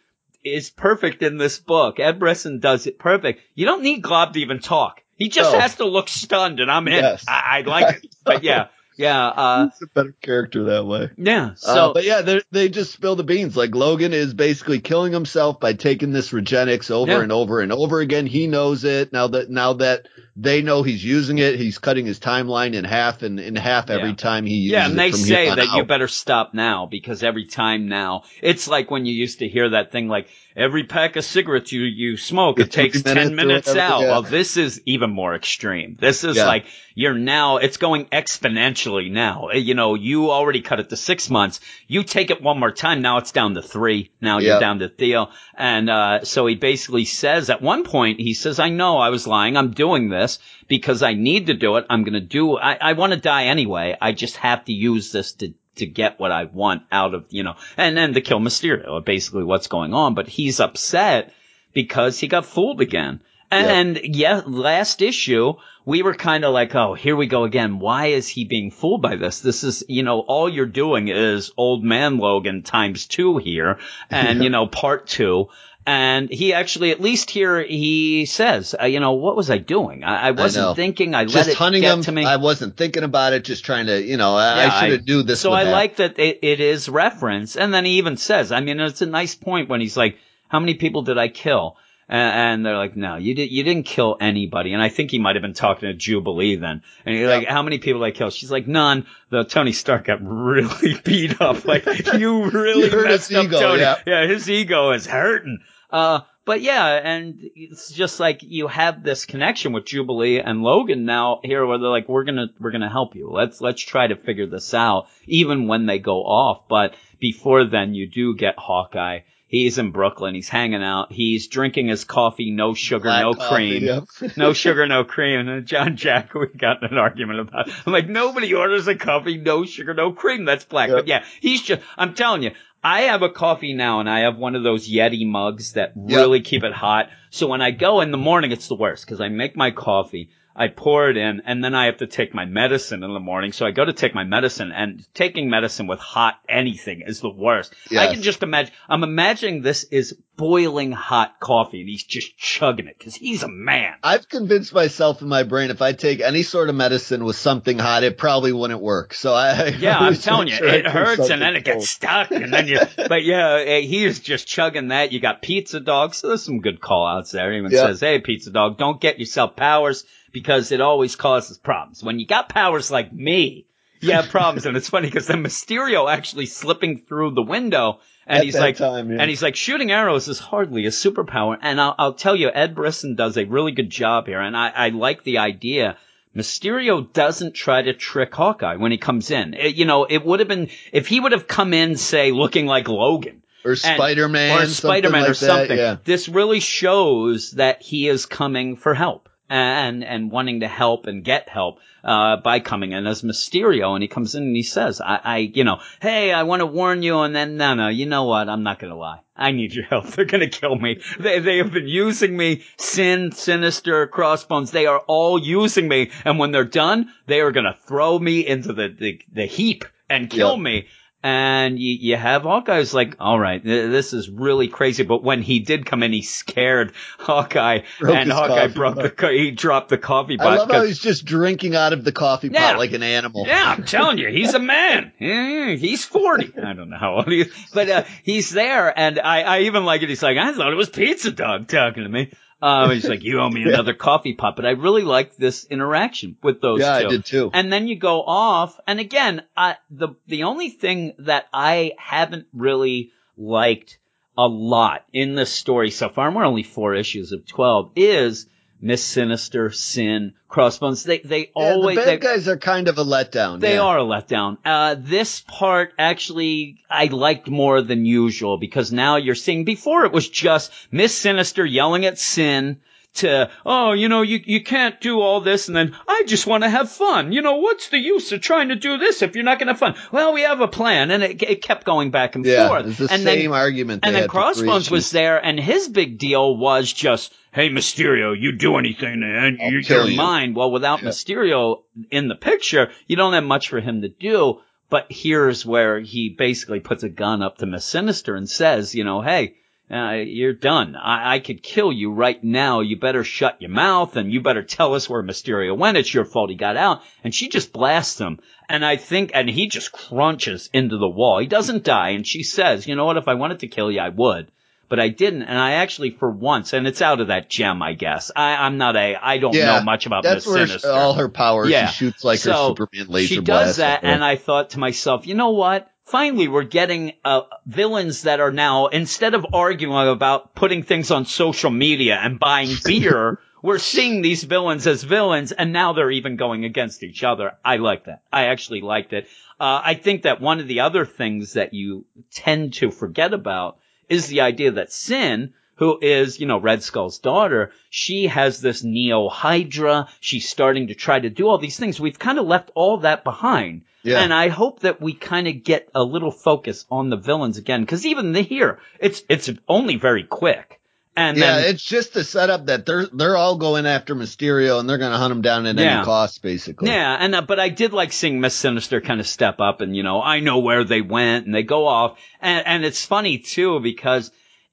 S1: is perfect in this book. Ed Brisson does it perfect. You don't need Glob to even talk. He just
S2: No.
S1: has to look stunned and I'm in.
S2: Yes.
S1: I, I like it. [laughs] But yeah, yeah, uh,
S2: He's a better character that way.
S1: yeah.
S2: So,
S1: So,
S2: but yeah, they they just spill the beans. Like Logan is basically killing himself by taking this Regenix over
S1: Yeah.
S2: and over and over again. He knows it now that now that they know he's using it. He's cutting his timeline in half and in half every
S1: Yeah.
S2: time he uses it.
S1: Yeah, and they say that you better stop now because every time now, it's like when you used to hear that thing like, every pack of cigarettes you, you smoke, it
S2: It's 20
S1: takes 10
S2: minutes
S1: out.
S2: yeah.
S1: Well, this is even more extreme. This is
S2: Yeah.
S1: like, you're now, it's going exponentially now. Uh, You know, you already cut it to six months. You take it one more time. Now it's down to three. Now you're down to Theo. And, uh, so he basically says at one point, he says, I know I was lying. I'm doing this because I need to do it. I'm going to do, I, I want to die anyway. I just have to use this to, to get what I want out of, you know, and then to kill Mysterio, basically what's going on. But he's upset because he got fooled again. And yeah, last issue, we were kind of like, oh, here we go again. Why is he being fooled by this? This is, you know, all you're doing is old man Logan times two here and, [laughs] you know, part two. And he actually, at least here, he says, uh, you know, what was I doing? I, I wasn't thinking. I
S2: Just
S1: let it
S2: hunting
S1: get
S2: him.
S1: to me.
S2: I wasn't thinking about it. Just trying to, you know, I,
S1: Yeah,
S2: I should have knew this.
S1: So I
S2: happen.
S1: like that it, it is reference. And then he even says, I mean, it's a nice point when he's like, how many people did I kill? And, and they're like, no, you did, you didn't kill anybody. And I think he might have been talking to Jubilee then. And he's like, how many people did I kill? She's like, none. The Tony Stark got really [laughs] beat up. Like, you [laughs] really
S2: You hurt
S1: messed
S2: his
S1: up
S2: ego,
S1: Tony.
S2: yeah.
S1: his ego is hurting. Uh, but yeah, and it's just like you have this connection with Jubilee and Logan now here where they're like, we're gonna, we're gonna help you. Let's, let's try to figure this out, even when they go off. But before then, you do get Hawkeye. He's in Brooklyn. He's hanging out. He's drinking his coffee, no sugar,
S2: Black
S1: no
S2: coffee,
S1: cream. [laughs] no sugar, no cream. And John Jack, [laughs] we got in an argument about. I'm like, nobody orders a coffee, no sugar, no cream. That's black.
S2: Yep.
S1: But yeah, he's just. I'm telling you, I have a coffee now, and I have one of those Yeti mugs that really keep it hot. So when I go in the morning, it's the worst because I make my coffee. I pour it in and then I have to take my medicine in the morning. So I go to take my medicine and taking medicine with hot anything is the worst. I can just imagine, I'm imagining this is boiling hot coffee and he's just chugging it because he's a man.
S2: I've convinced myself in my brain if I take any sort of medicine with something hot, it probably wouldn't work. So I [laughs]
S1: Yeah, I'm telling you, it hurts and then it
S2: cold.
S1: gets stuck and then you, [laughs] but yeah, eh, he is just chugging that. You got Pizza Dog, so there's some good call outs there. He even
S2: Yeah.
S1: says, hey, Pizza Dog, don't get yourself powers because it always causes problems. When you got powers like me, you have problems. and it's funny because then Mysterio actually slipping through the window and
S2: At
S1: he's like,
S2: time, yeah.
S1: and he's like, shooting arrows is hardly a superpower. And I'll, I'll tell you, Ed Brisson does a really good job here. And I, I like the idea. Mysterio doesn't try to trick Hawkeye when he comes in. It- you know, it would have been, if he would have come in, say, looking like Logan.
S2: or
S1: and-
S2: Spider Man
S1: Or Spider-Man
S2: like
S1: or something.
S2: That, yeah.
S1: This really shows that he is coming for help and, and wanting to help and get help, uh, by coming in as Mysterio. And he comes in and he says, I, I, you know, hey, I want to warn you. And then, no, no, you know what? I'm not going to lie. I need your help. [laughs] They're going to kill me. They, they have been using me. Sin, Sinister, Crossbones. They are all using me. And when they're done, they are going to throw me into the, the, the heap and kill
S2: Yep.
S1: me. And you, you have Hawkeye's like, all right, th- this is really crazy. But when he did come in, he scared Hawkeye, [laughs]
S2: Broke
S1: and Hawkeye broke
S2: pot.
S1: the, co- he dropped the coffee pot.
S2: I love how he's just drinking out of the coffee pot like an animal.
S1: yeah, I'm telling you, he's a man. [laughs] Yeah, yeah, he's 40. I don't know how old he is, but uh, he's there. And I, I even like it. He's like, I thought it was Pizza Dog talking to me. Um, he's like, you owe me [laughs] another coffee pot. But I really like this interaction with those
S2: Yeah,
S1: two.
S2: I did too.
S1: And then you go off. And again, I, the, the only thing that I haven't really liked a lot in this story so far, and we're only four issues of 12, is Miss Sinister, Sin, Crossbones. They, they
S2: Yeah,
S1: always,
S2: the
S1: they,
S2: bad guys are kind of a letdown.
S1: they
S2: yeah.
S1: are a letdown. Uh, this part actually I liked more than usual because now you're seeing before it was just Miss Sinister yelling at Sin to, oh, you know, you, you can't do all this and then I just want to have fun. You know, what's the use of trying to do this if you're not going to have fun? Well, we have a plan and it, it kept going back and
S2: Yeah,
S1: forth.
S2: it's the
S1: and
S2: same
S1: then,
S2: argument.
S1: and then
S2: had for three
S1: Crossbones was there, and his big deal was just, "Hey, Mysterio, you do anything, and you, you're
S2: you."
S1: mine." Well, without
S2: Yeah.
S1: Mysterio in the picture, you don't have much for him to do. But here's where he basically puts a gun up to Miss Sinister and says, "You know, hey." Uh, you're done. I, I could kill you right now. You better shut your mouth and you better tell us where Mysterio went. It's your fault he got out. And she just blasts him. And I think, and he just crunches into the wall. He doesn't die. And she says, you know what? If I wanted to kill you, I would. But I didn't. And I actually, for once, and it's out of that gem, I guess. I, I'm not a, I don't
S2: Yeah,
S1: know much about
S2: That's
S1: Miss
S2: where
S1: Sinister.
S2: all her powers.
S1: Yeah.
S2: She shoots like
S1: So,
S2: her Superman laser
S1: she does that, and I thought to myself, you know what? Finally we're getting uh, villains that are now instead of arguing about putting things on social media and buying [laughs] beer we're seeing these villains as villains and now they're even going against each other i like that i actually liked it uh, i think that one of the other things that you tend to forget about is the idea that sin who is, you know, Red Skull's daughter, she has this Neo Hydra. She's starting to try to do all these things. We've kind of left all that behind.
S2: Yeah.
S1: And I hope that we kind of get a little focus on the villains again, because even the, here, it's, it's only very quick. And
S2: yeah,
S1: then,
S2: it's just the setup that they're they're all going after Mysterio and they're going to hunt him down at
S1: Yeah.
S2: any cost, basically.
S1: Yeah, and uh, but I did like seeing Miss Sinister kind of step up, and you know, I know where they went, and they go off, and and it's funny too because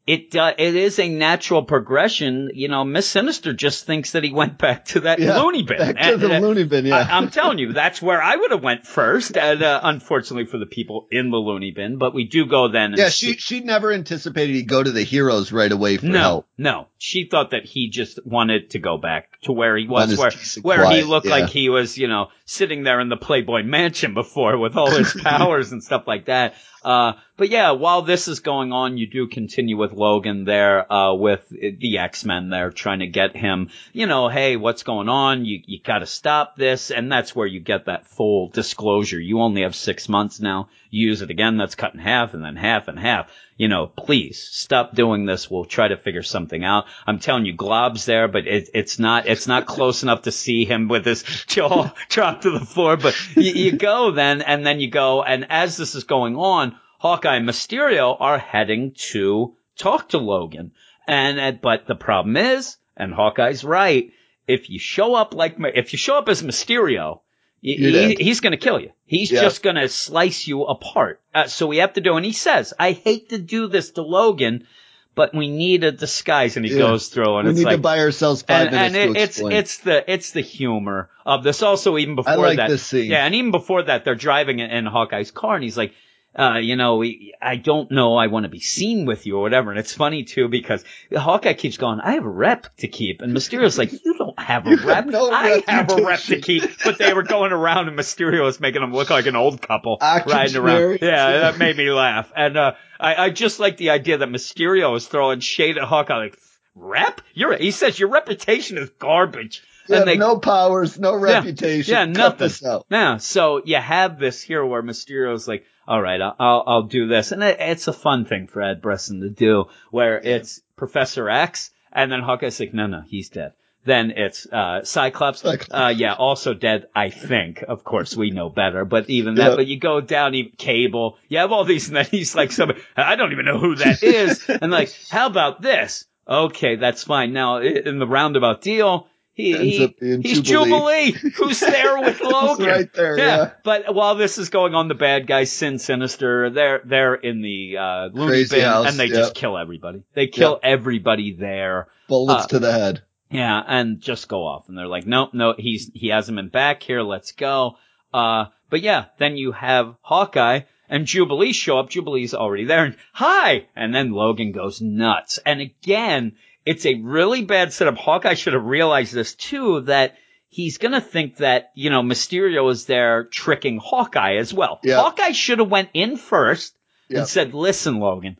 S1: it uh, it is a natural progression. You know, Miss Sinister just thinks that he went back to that
S2: Yeah,
S1: loony bin.
S2: Back to
S1: And-
S2: the
S1: and-
S2: loony bin, yeah.
S1: I, am telling you, that's where I would have went first, and uh, unfortunately for the people in the loony bin, but we do go then.
S2: Yeah, she she never anticipated he'd go to the heroes right away for
S1: no,
S2: help.
S1: no. She thought that he just wanted to go back to where he was, where where he looked
S2: yeah.
S1: like he was, you know, sitting there in the Playboy Mansion before with all his [laughs] powers and stuff like that. Uh, but yeah, while this is going on, you do continue with Logan there, uh, with the X-Men there trying to get him, you know, hey, what's going on? You, you gotta stop this. And that's where you get that full disclosure. You only have six months now. You use it again, that's cut in half and then half and half. You know, please stop doing this. We'll try to figure something out. I'm telling you, Glob's there, but it, it's not, it's not close enough to see him with his [laughs] jaw [laughs] dropped to the floor. But you, you go then, and then you go, and as this is going on, Hawkeye and Mysterio are heading to talk to Logan. And, but the problem is, and Hawkeye's right, if you show up like, if you show up as Mysterio, he- he's gonna kill you. He's
S2: Yeah.
S1: just gonna slice you apart. Uh, so we have to do, and he says, I hate to do this to Logan, but we need a disguise. And he
S2: Yeah.
S1: goes through and
S2: we
S1: it's
S2: need
S1: like,
S2: to buy ourselves five
S1: and, and it,
S2: to
S1: it's it's the it's the humor of this. Also, even before
S2: like
S1: that, yeah, and even before that, they're driving in, in Hawkeye's car, and he's like, uh, you know, we, I don't know, I want to be seen with you or whatever. And it's funny too because Hawkeye keeps going, I have a rep to keep, and Mysterio's like, you don't have a
S2: You have
S1: rep.
S2: no
S1: I have a rep to keep. But they were going around, and Mysterio was making them look like an old couple riding around. Yeah,
S2: yeah.
S1: that made me laugh. And uh, I, I just like the idea that Mysterio is throwing shade at Hawkeye, like. Rep? You're, he says your reputation is garbage.
S2: Have
S1: they,
S2: no powers, no reputation.
S1: yeah,
S2: Cut
S1: nothing.
S2: this out.
S1: yeah, so you have this here where Mysterio's like, all right, I'll, I'll, do this. And it, it's a fun thing for Ed Brisson to do where it's Professor X and then Hawkeye's like, no, no, he's dead. Then it's, uh, Cyclops.
S2: Cyclops.
S1: Uh, yeah, also dead, I think. Of course, we know better, but even that,
S2: Yeah.
S1: but you go down, even Cable, you have all these, [laughs] and then he's like, somebody, I don't even know who that is. [laughs] and like, how about this? Okay, that's fine. Now, in the roundabout deal, he,
S2: Ends
S1: he
S2: up being
S1: he's
S2: Jubilee.
S1: Jubilee, who's there with [laughs] Logan.
S2: right there, yeah.
S1: But while this is going on, the bad guys, Sin Sinister, they're they're in the uh, loony
S2: Crazy
S1: bin,
S2: house,
S1: and they
S2: yeah.
S1: just kill everybody. They kill everybody there.
S2: Bullets
S1: Uh,
S2: to the head.
S1: Yeah, and just go off. And they're like, nope, no, he's, he hasn't been back here. Let's go. Uh, but yeah, then you have Hawkeye and Jubilee show up. Jubilee's already there and hi! And then Logan goes nuts. And again, it's a really bad setup. Hawkeye should have realized this too, that he's gonna think that, you know, Mysterio is there tricking Hawkeye as well.
S2: Yeah.
S1: Hawkeye should have went in first
S2: Yeah.
S1: and said, listen, Logan,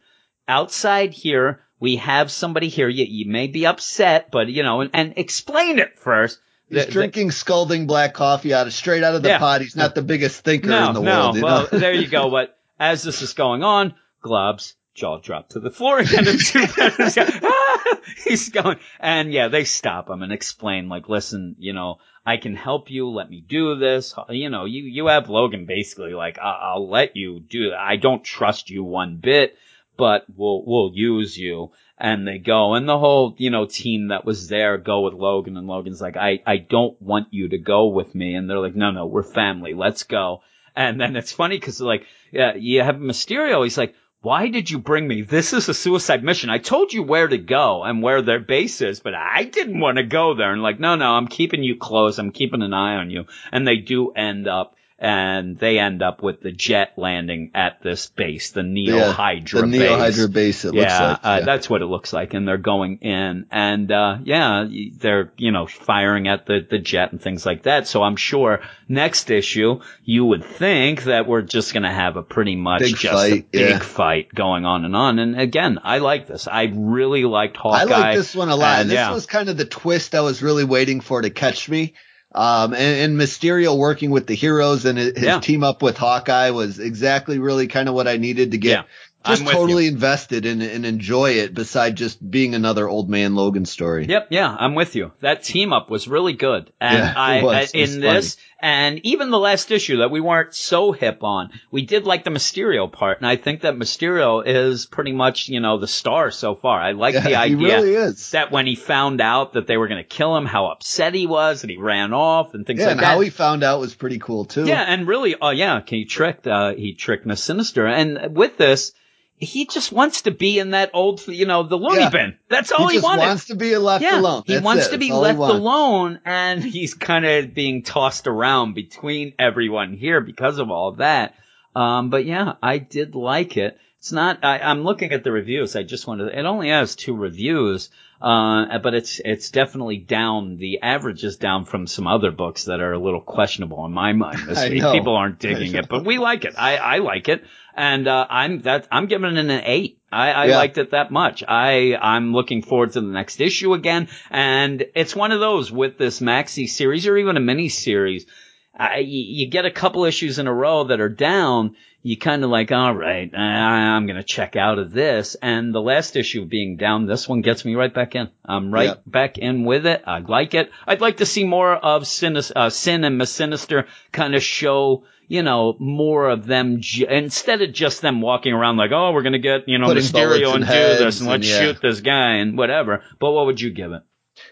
S1: outside here, we have somebody here. You, you may be upset, but you know, and, and explain it first.
S2: He's
S1: The- the-
S2: drinking scalding black coffee out of straight out of the
S1: Yeah.
S2: pot. He's not the biggest thinker
S1: no,
S2: in the
S1: no.
S2: world. You
S1: well,
S2: know? [laughs]
S1: there you go. But as this is going on, Glob's jaw dropped to the floor again. [laughs] "Ah!" he's going, and yeah, they stop him and explain, like, listen, you know, I can help you. Let me do this. You know, you you have Logan basically like, I- I'll let you do. I don't trust you one bit, but we'll we'll use you. And they go, and the whole you know team that was there go with Logan, and Logan's like, I I don't want you to go with me, and they're like, no no, we're family, let's go. And then it's funny because like, yeah, you have Mysterio. He's like, why did you bring me? This is a suicide mission. I told you where to go and where their base is, but I didn't want to go there. And like, no, no, I'm keeping you close. I'm keeping an eye on you. And they do end up and they end up with the jet landing at this base, the Neo
S2: Yeah,
S1: Hydra
S2: the
S1: base.
S2: Neo Hydra base. It
S1: yeah,
S2: looks like.
S1: uh,
S2: yeah.
S1: that's what it looks like, and they're going in, and uh, yeah, they're you know firing at the the jet and things like that. So I'm sure next issue you would think that we're just gonna have a pretty much
S2: Big
S1: just
S2: fight,
S1: a big
S2: yeah.
S1: fight going on and on. And again, I like this. I really liked Hawkeye.
S2: I like this one a lot.
S1: and
S2: And this was kind of the twist I was really waiting for to catch me. Um, and, and Mysterio working with the heroes and his
S1: Yeah.
S2: team up with Hawkeye was exactly really kind of what I needed to get
S1: Yeah,
S2: just totally invested in and enjoy it beside just being another old man Logan story.
S1: Yep, yeah, I'm with you. That team up was really good, and
S2: Yeah,
S1: I
S2: was.
S1: I- in this, and even the last issue that we weren't so hip on, we did like the Mysterio part, and I think that Mysterio is pretty much you know the star so far. I like the
S2: Yeah, he
S1: idea
S2: really is.
S1: that when he found out that they were going to kill him, how upset he was, and he ran off and things
S2: yeah,
S1: like
S2: and
S1: that.
S2: how he found out was pretty cool too.
S1: Yeah, and really, oh yeah, he tricked, uh, he tricked Miss Sinister, and with this, he just wants to be in that old, you know, the loony
S2: Yeah.
S1: bin. That's all
S2: he
S1: he,
S2: just
S1: wanted.
S2: wants to be left
S1: yeah,
S2: alone.
S1: he wants
S2: it.
S1: to be
S2: That's
S1: left alone, and [laughs] he's kind of being tossed around between everyone here because of all of that. Um, but yeah, I did like it. It's not. I, I'm looking at the reviews. I just wanted. It only has two reviews, uh, but it's it's definitely down. The average is down from some other books that are a little questionable in my mind this [laughs] week. People aren't digging [laughs] it, but we like it. I I like it, and uh, I'm that I'm giving it an eight. I, I
S2: Yeah.
S1: liked it that much. I I'm looking forward to the next issue again, and it's one of those with this maxi series or even a mini series. I, you get a couple issues in a row that are down, you kind of like, all right, I, I'm going to check out of this. And the last issue being down, this one gets me right back in. I'm right back in with it. I like it. I'd like to see more of Sin, uh, Sin and Miss Sinister kind of show, you know, more of them j- instead of just them walking around like, oh, we're going to get, you know,
S2: Putting
S1: Mysterio and do this and let's
S2: yeah.
S1: shoot this guy and whatever. But what would you give it?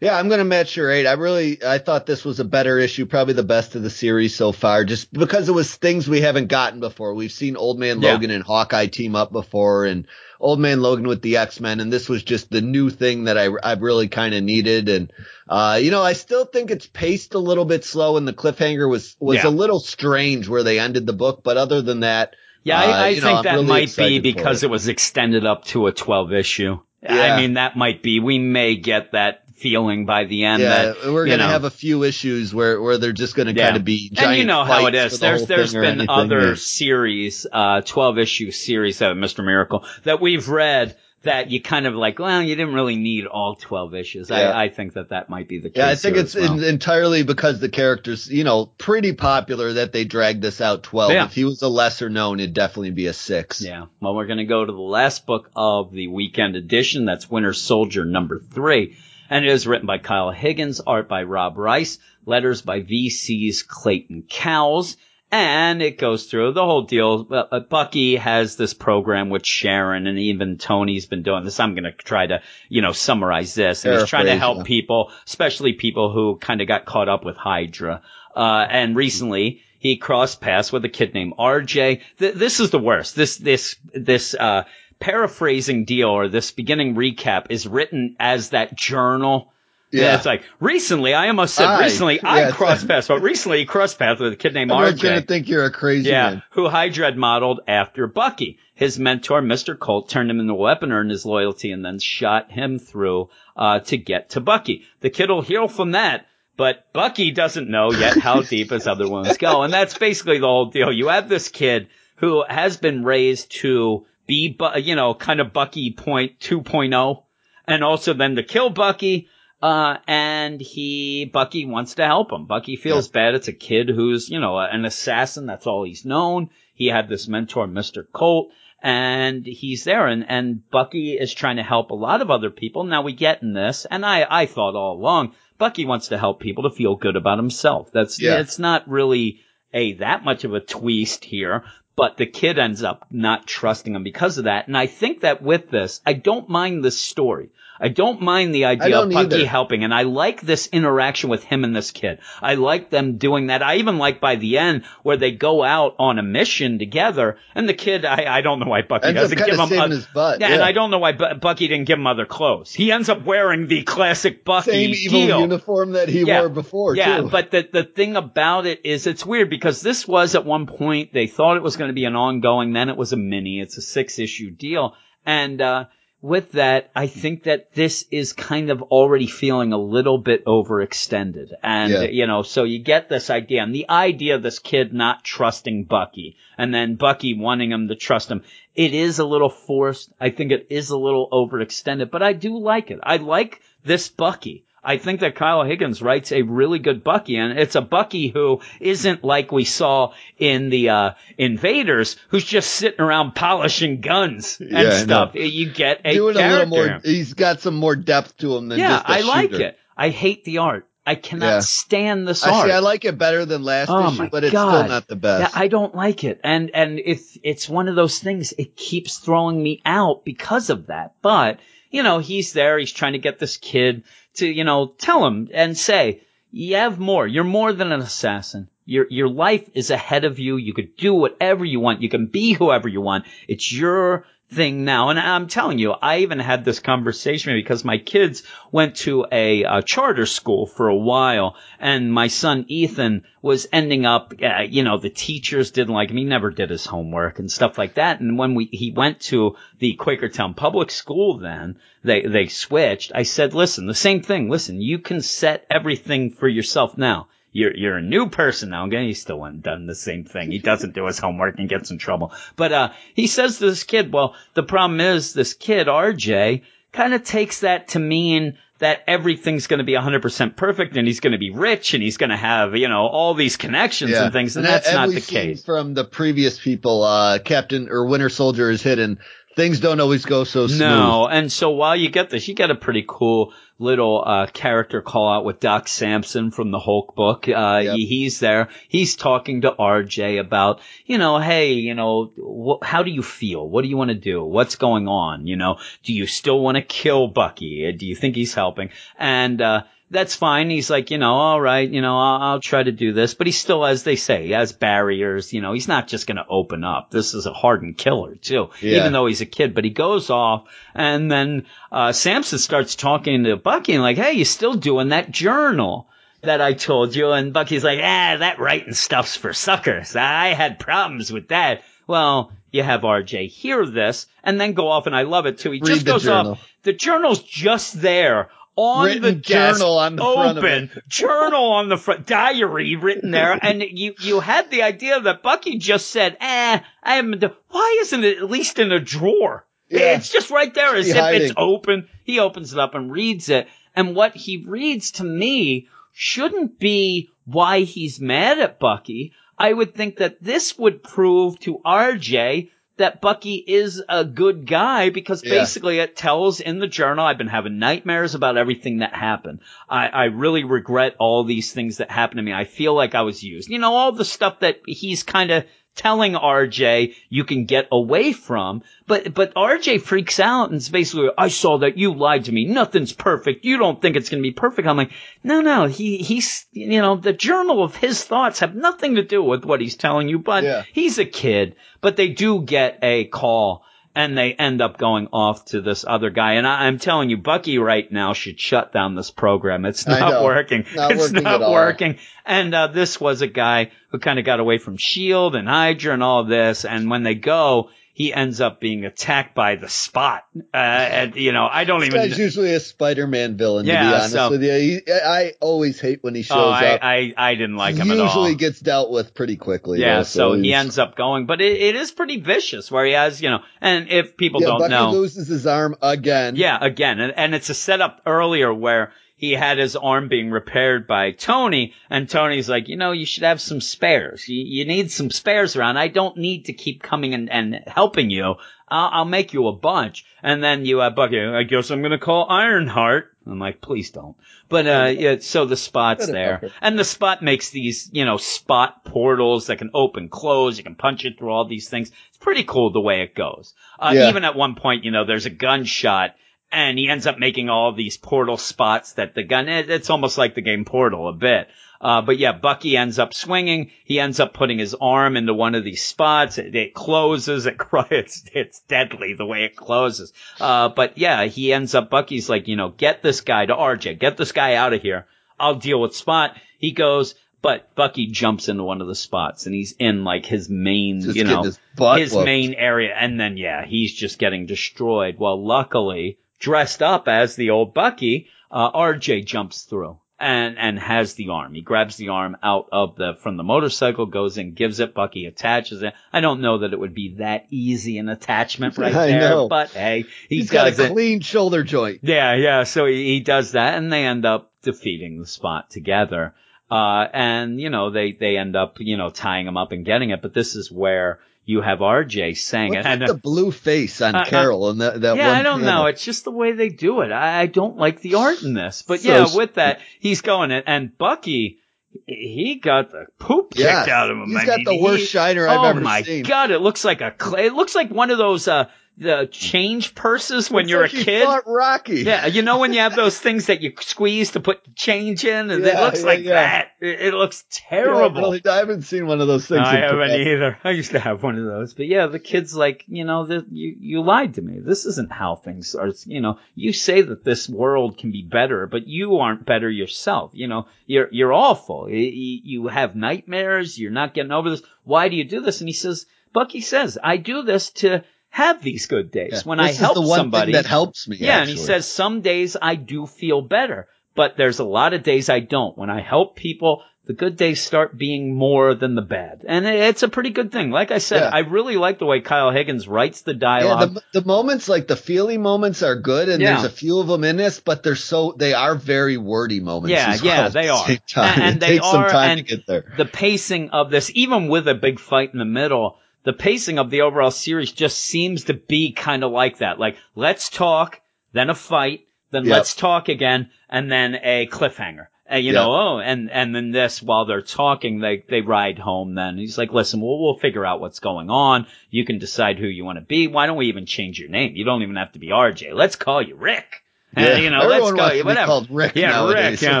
S2: Yeah, I'm gonna match your eight. I really, I thought this was a better issue, probably the best of the series so far, just because it was things we haven't gotten before. We've seen Old Man
S1: Yeah.
S2: Logan and Hawkeye team up before, and Old Man Logan with the X Men, and this was just the new thing that I, I really kind of needed. And uh, you know, I still think it's paced a little bit slow, and the cliffhanger was was
S1: Yeah.
S2: a little strange where they ended the book. But other than that,
S1: Yeah,
S2: Uh,
S1: I, I
S2: know,
S1: think
S2: I'm
S1: that
S2: really
S1: might be because
S2: it.
S1: it. was extended up to a 12 issue. I mean, that might be. We may get that feeling by the end.
S2: yeah,
S1: that,
S2: we're gonna have a few issues where where they're just gonna
S1: Yeah.
S2: kind of be giant
S1: and you know how it is.
S2: the
S1: There's there's been
S2: anything,
S1: other
S2: yeah.
S1: series, uh, 12 issue series of Mr. Miracle that we've read that you kind of like, well, you didn't really need all 12 issues.
S2: Yeah.
S1: I, I think that that might be the case.
S2: Yeah, I think it's
S1: well.
S2: en- entirely because the character's, you know, pretty popular that they dragged this out 12.
S1: Yeah.
S2: If he was a lesser known, it'd definitely be a six.
S1: Yeah. Well, we're going to go to the last book of the weekend edition. That's Winter Soldier number three. And it is written by Kyle Higgins, art by Rod Reis, letters by VC's Clayton Cowles. And it goes through the whole deal. Uh, Bucky has this program with Sharon and even Tony's been doing this. I'm going to try to, you know, summarize this. And he's trying to help people, especially people who kind of got caught up with Hydra. Uh, and recently he crossed paths with a kid named RJ. Th- this is the worst. This, this, this, uh, paraphrasing deal or this beginning recap is written as that journal.
S2: Yeah.
S1: It's like, recently, I almost said
S2: I-
S1: recently, I crossed [laughs] paths, but recently he crossed paths with a kid named
S2: Everyone's
S1: RJ.
S2: gonna think you're a crazy
S1: Yeah,
S2: man.
S1: who Hydra modeled after Bucky. His mentor, Mr. Colt, turned him into a weapon, earned his loyalty, and then shot him through uh, to get to Bucky. The kid will heal from that, but Bucky doesn't know yet how [laughs] deep his other wounds go. And that's basically the whole deal. You have this kid who has been raised to be, Bu- you know, kind of Bucky point 2.0, and also then to kill Bucky. Uh, and he, Bucky wants to help him. Bucky feels bad. It's a kid who's, you know, an assassin. That's all he's known. He had this mentor, Mr. Colt, and he's there. And, and Bucky is trying to help a lot of other people. Now we get in this, and I, I thought all along, Bucky wants to help people to feel good about himself. That's,
S2: Yeah.
S1: it's not really a, that much of a twist here. But the kid ends up not trusting him because of that. And I think that with this, I don't mind the story. I don't mind the idea of Bucky
S2: either.
S1: helping, and I like this interaction with him and this kid. I like them doing that. I even like by the end where they go out on a mission together, and the kid, I, I don't know why Bucky
S2: Ends
S1: doesn't give him
S2: his butt,
S1: Yeah, and. I don't know why Bu- Bucky didn't give him other clothes. He ends up wearing the classic Bucky
S2: Same evil
S1: deal.
S2: uniform that he
S1: Yeah.
S2: wore before
S1: Yeah,
S2: too.
S1: but the the thing about it is it's weird because this was at one point they thought it was going to be an ongoing, then it was a mini. It's a six issue deal, and uh, with that, I think that this is kind of already feeling a little bit overextended, and
S2: Yeah.
S1: you know, so you get this idea, and the idea of this kid not trusting Bucky, and then Bucky wanting him to trust him. It is a little forced. I think it is a little overextended, but I do like it. I like this Bucky. I think that Kyle Higgins writes a really good Bucky, and it's a Bucky who isn't like we saw in the uh, Invaders, who's just sitting around polishing guns and
S2: Yeah, I
S1: stuff. You get a
S2: Doing a
S1: character.
S2: little more. He's got some more depth to him than
S1: yeah,
S2: just a
S1: I like it. I hate the art. I cannot
S2: Yeah.
S1: stand this art.
S2: Actually, I like it better than last
S1: Oh
S2: issue, but it's
S1: God.
S2: still not the best.
S1: Yeah, I don't like it. And and if it's one of those things, it keeps throwing me out because of that. But, you know, he's there, he's trying to get this kid to, you know, tell him and say, you have more. You're more than an assassin. Your your life is ahead of you. You could do whatever you want. You can be whoever you want. It's your thing now. And I'm telling you, I even had this conversation because my kids went to a, uh charter school for a while and my son Ethan was ending up, uh, you know, the teachers didn't like him. He never did his homework and stuff like that. And when we, he went to the Quakertown public school then, they, they switched. I said, listen, the same thing. Listen, you can set everything for yourself now. You're you're a new person now. Again, he still hasn't done the same thing. He doesn't do his homework and gets in trouble. But uh, he says to this kid, "Well, the problem is this kid RJ kind of takes that to mean that everything's going to be 100% perfect and he's going to be rich and he's going to have you know all these connections and things, and, that's
S2: and
S1: not
S2: we've
S1: the case."
S2: From the previous people, uh, Captain or Winter Soldier is hidden. Things don't always go so smooth.
S1: No, and so while you get this, you get a pretty cool little uh, character call out with Doc Samson from the Hulk book. Uh,
S2: Yep.
S1: he's there. He's talking to RJ about, you know, hey, you know, wh- how do you feel? What do you want to do? What's going on? You know, do you still want to kill Bucky? Do you think he's helping? And uh, that's fine. He's like, you know, all right, you know, I'll, I'll try to do this. But he still, as they say, he has barriers. You know, he's not just going to open up. This is a hardened killer too,
S2: Yeah.
S1: even though he's a kid. But he goes off, and then uh, Samson starts talking to Bucky and like, hey, you still doing that journal? That I told you, and Bucky's like, ah, that writing stuff's for suckers. I had problems with that. Well, you have RJ hear this and then go off, and I love it too. He
S2: Read
S1: just goes
S2: journal.
S1: off. The journal's just there on
S2: Written
S1: the desk,
S2: journal on the front of
S1: open [laughs] journal on the front, diary written there, and you you had the idea that Bucky just said, "Eh, I haven't." Why isn't it at least in a drawer?
S2: Yeah.
S1: It's just right there, as if it's open. He opens it up and reads it, and what he reads to me shouldn't be why he's mad at Bucky. I would think that this would prove to RJ that Bucky is a good guy because
S2: Yeah.
S1: basically it tells in the journal, I've been having nightmares about everything that happened. I, I really regret all these things that happened to me. I feel like I was used. You know, all the stuff that he's kind of telling RJ you can get away from. But, but RJ freaks out and is basically, I saw that you lied to me. Nothing's perfect. You don't think it's going to be perfect. I'm like, no, no, he, he's, you know, the journal of his thoughts have nothing to do with what he's telling you, but
S2: Yeah.
S1: he's a kid, but they do get a call and they end up going off to this other guy. And I, I'm telling you, Bucky right now should shut down this program. It's not working.
S2: Not
S1: it's
S2: working
S1: not
S2: at all.
S1: working. And uh, this was a guy who kind of got away from Shield and Hydra and all this. And when they go, he ends up being attacked by the Spot. Uh, and you know, I don't
S2: This
S1: even.
S2: guy's usually a Spider-Man villain, to
S1: Yeah,
S2: be honest
S1: so-
S2: with you. He, I always hate when he shows
S1: oh, I,
S2: up.
S1: I, I didn't like him
S2: usually
S1: at all.
S2: gets dealt with pretty quickly.
S1: Yeah,
S2: though,
S1: so he ends up going, but it, it is pretty vicious where he has, you know, and if people
S2: Yeah,
S1: don't
S2: Bucky
S1: know,
S2: loses his arm again.
S1: yeah, again, and, and it's a setup earlier where he had his arm being repaired by Tony, and Tony's like, you know, you should have some spares. You, you need some spares around. I don't need to keep coming and, and helping you. I'll, I'll make you a bunch. And then you have Bucky, I guess I'm gonna call Ironheart. I'm like, please don't. But uh, [laughs] yeah, so the spot's there, and the spot makes these, you know, spot portals that can open, close. You can punch it through all these things. It's pretty cool the way it goes. Uh,
S2: Yeah.
S1: even at one point, you know, there's a gunshot. And he ends up making all these portal spots that the gun, it's almost like the game Portal a bit. Uh, but yeah, Bucky ends up swinging. He ends up putting his arm into one of these spots. It, it closes. [laughs] It it's it's deadly the way it closes. Uh, but yeah, he ends up, Bucky's like, you know, get this guy to RJ, get this guy out of here. I'll deal with Spot. He goes, but Bucky jumps into one of the spots and he's in like his main,
S2: Just
S1: you know,
S2: his
S1: his main area. And then, yeah, he's just getting destroyed. Well, luckily, dressed up as the old Bucky, uh, RJ jumps through and, and has the arm. He grabs the arm out of the, from the motorcycle, goes in, gives it, Bucky attaches it. I don't know that it would be that easy an attachment right [laughs] there, but hey, he
S2: He's got a
S1: it.
S2: clean shoulder joint.
S1: Yeah, yeah. So he, he does that, and they end up defeating the spot together. Uh, and you know they they end up you know tying him up and getting it. But this is where you have RJ saying
S2: What's
S1: it. And,
S2: the blue face on
S1: uh, uh,
S2: Carol and that, that
S1: yeah,
S2: one
S1: I don't know. It's just the way they do it. I, I don't like the art in this. But yeah, with that, he's going it. And Bucky, he got the poop kicked
S2: Yes.
S1: out of him.
S2: He's
S1: I
S2: got
S1: mean,
S2: the
S1: he-
S2: worst shiner I've
S1: oh
S2: ever
S1: my
S2: seen.
S1: god! It looks like a clay. It looks like one of those uh the change purses when
S2: It's
S1: you're
S2: like
S1: a
S2: he
S1: kid.
S2: Rocky.
S1: Yeah, you know when you have those things that you squeeze to put change in, and it looks
S2: yeah,
S1: like
S2: yeah.
S1: that. It, it looks
S2: Yeah,
S1: terrible.
S2: I haven't seen one of those things.
S1: I
S2: in
S1: haven't either. I used to have one of those, but yeah, the kid's like, you know, the, you you lied to me. This isn't how things are. You know, you say that this world can be better, but you aren't better yourself. You know, you're you're awful. Y- y- You have nightmares. You're not getting over this. Why do you do this? And he says, Bucky says, I do this to have these good days
S2: Yeah.
S1: when I help somebody.
S2: that helps me.
S1: Yeah, and he says some days I do feel better, but there's a lot of days I don't. When I help people, the good days start being more than the bad. And it's a pretty good thing. Like I said,
S2: Yeah.
S1: I really like the way Kyle Higgins writes the
S2: Yeah,
S1: dialogue.
S2: the, the moments like the feely moments are good, and
S1: Yeah.
S2: there's a few of them in this, but they're so they are very wordy moments.
S1: Yeah, yeah,
S2: well at
S1: they are. And- and they are,
S2: time
S1: and-
S2: to get there.
S1: the pacing of this, even with a big fight in the middle, the pacing of the overall series just seems to be kind of like that. Like, let's talk, then a fight, then
S2: Yep.
S1: let's talk again, and then a cliffhanger. And, you
S2: Yep.
S1: know, oh, and, and then this, while they're talking, they, they ride home then. He's like, listen, we'll, we'll figure out what's going on. You can decide who you want to be. Why don't we even change your name? You don't even have to be RJ. Let's call you Rick. And,
S2: Yeah.
S1: you know,
S2: Everyone
S1: let's go. whatever.
S2: called Rick
S1: Yeah,
S2: nowadays.
S1: Rick. Yeah,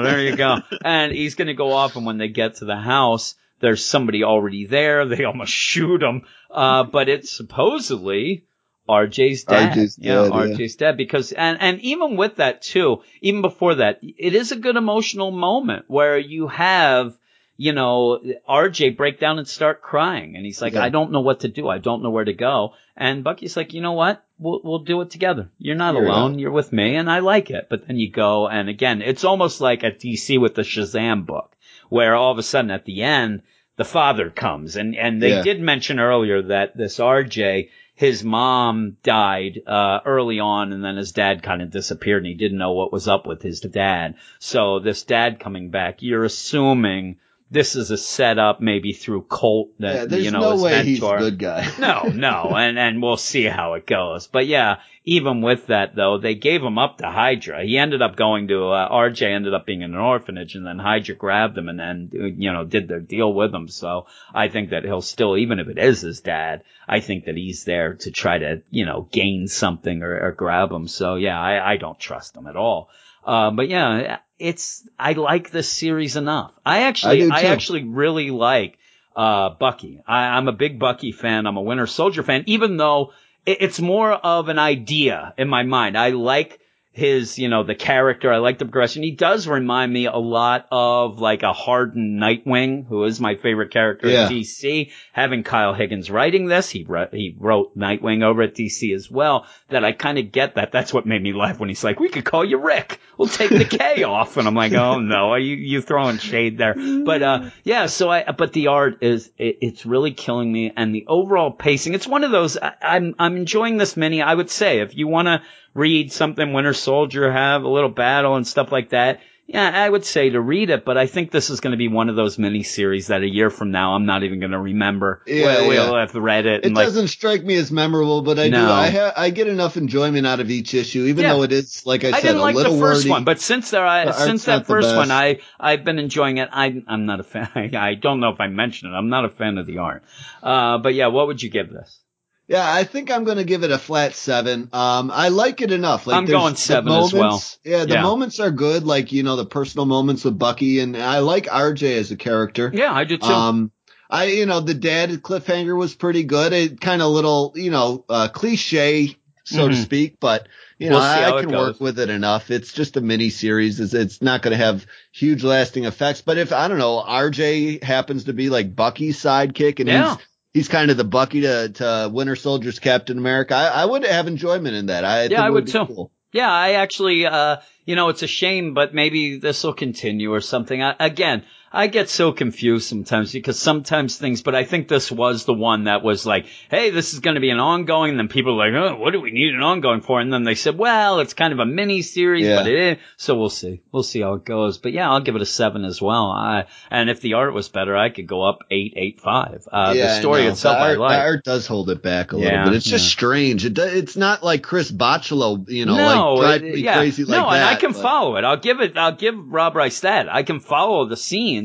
S1: there you go. [laughs] and he's going to go off, and when they get to the house, there's somebody already there. They almost [laughs] shoot him. Uh, but it's supposedly RJ's dad.
S2: RJ's
S1: yeah,
S2: yeah.
S1: RJ's dad. Because, and, and even with that too, even before that, it is a good emotional moment where you have, you know, RJ break down and start crying. And he's like,
S2: Yeah.
S1: I don't know what to do. I don't know where to go. And Bucky's like, you know what? We'll, we'll do it together. You're not alone. You're with me and I like it. But then you go and again, it's almost like at DC with the Shazam book where all of a sudden at the end, the father comes and, and they
S2: Yeah.
S1: did mention earlier that this RJ, his mom died, uh, early on and then his dad kind of disappeared and he didn't know what was up with his dad. So this dad coming back, you're assuming this is a setup maybe through Colt that,
S2: yeah,
S1: you know,
S2: no
S1: his
S2: way he's
S1: mentor.
S2: a good guy. [laughs] [laughs]
S1: No, no, and and we'll see how it goes. But yeah, even with that though, they gave him up to Hydra. He ended up going to uh, RJ ended up being in an orphanage, and then Hydra grabbed him and then you know did their deal with him. So I think that he'll still, even if it is his dad, I think that he's there to try to you know gain something or, or grab him. So yeah, I, I don't trust him at all. Uh, but yeah, it's I like this series enough. I actually
S2: I
S1: I, actually really like uh, Bucky. I, I'm a big Bucky fan. I'm a Winter Soldier fan, even though it, it's more of an idea in my mind. I like his, you know, the character. I like the progression. He does remind me a lot of like a hardened Nightwing, who is my favorite character
S2: Yeah.
S1: at DC. Having Kyle Higgins writing this, he wrote, he wrote Nightwing over at DC as well. That I kind of get that. That's what made me laugh when he's like, "We could call you Rick. We'll take the K [laughs] off." And I'm like, "Oh no, are you you throwing shade there?" But uh, yeah. So I, but the art is it, it's really killing me, and the overall pacing. It's one of those. I, I'm I'm enjoying this mini. I would say if you want to read something Winter Soldier have a little battle and stuff like that. yeah, I would say to read it, but I think this is going to be one of those miniseries that a year from now I'm not even going to remember.
S2: Yeah,
S1: we'll,
S2: yeah.
S1: we'll have read it.
S2: It
S1: like,
S2: doesn't strike me as memorable, but I
S1: No.
S2: do. I ha- I get enough enjoyment out of each issue, even
S1: Yeah.
S2: though it is, like I,
S1: I
S2: said,
S1: didn't
S2: a
S1: like the first
S2: wordy.
S1: one, but since there, I,
S2: The
S1: since that first one, I I've been enjoying it. I I'm not a fan. I, [laughs] I don't know if I mentioned it. I'm not a fan of the art. Uh, but yeah, what would you give this?
S2: Yeah, I think I'm going to give it a flat seven. Um, I like it enough. Like
S1: I'm going
S2: the
S1: seven as well.
S2: moments- Yeah, the
S1: Yeah.
S2: moments are good. Like you know, the personal moments with Bucky, and I like RJ as a character.
S1: Yeah, I do too.
S2: Um, I you know the dad cliffhanger was pretty good. It kind of little you know uh, cliche so to
S1: Mhm.
S2: speak, but you know
S1: We'll see
S2: I, I can work with it enough. It's just a mini series. It's, it's not going to have huge lasting effects. But if I don't know, RJ happens to be like Bucky's sidekick, and
S1: Yeah.
S2: he's he's kind of the Bucky to, to Winter Soldier's Captain America. I, I would have enjoyment in that. I think
S1: I would too.
S2: Cool.
S1: Yeah, I actually, uh, you know, it's a shame, but maybe this will continue or something. I, again, I get so confused sometimes because sometimes things, but I think this was the one that was like, hey, this is going to be an ongoing. And then people are like, oh, what do we need an ongoing for? And then they said, well, it's kind of a mini series,
S2: Yeah.
S1: but it is. So we'll see. We'll see how it goes. But yeah, I'll give it a seven as well. I, and if the art was better, I could go up eight, eight, five. Uh,
S2: Yeah,
S1: the story itself,
S2: the art,
S1: I like.
S2: The art does hold it back a little
S1: Yeah,
S2: bit. It's just strange. It do, it's not like Chris Bachalo, you know,
S1: no,
S2: like drive
S1: it-
S2: me
S1: yeah.
S2: crazy like that.
S1: no, and I can
S2: but-
S1: follow it. I'll give it. I'll give Rod Reis that. I can follow the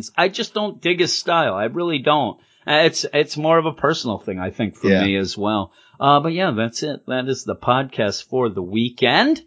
S1: scenes. I just don't dig his style. I really don't. Uh, It's it's more of a personal thing, I think, for
S2: Yeah.
S1: me as well. Uh, but yeah, that's it. That is the podcast for the weekend.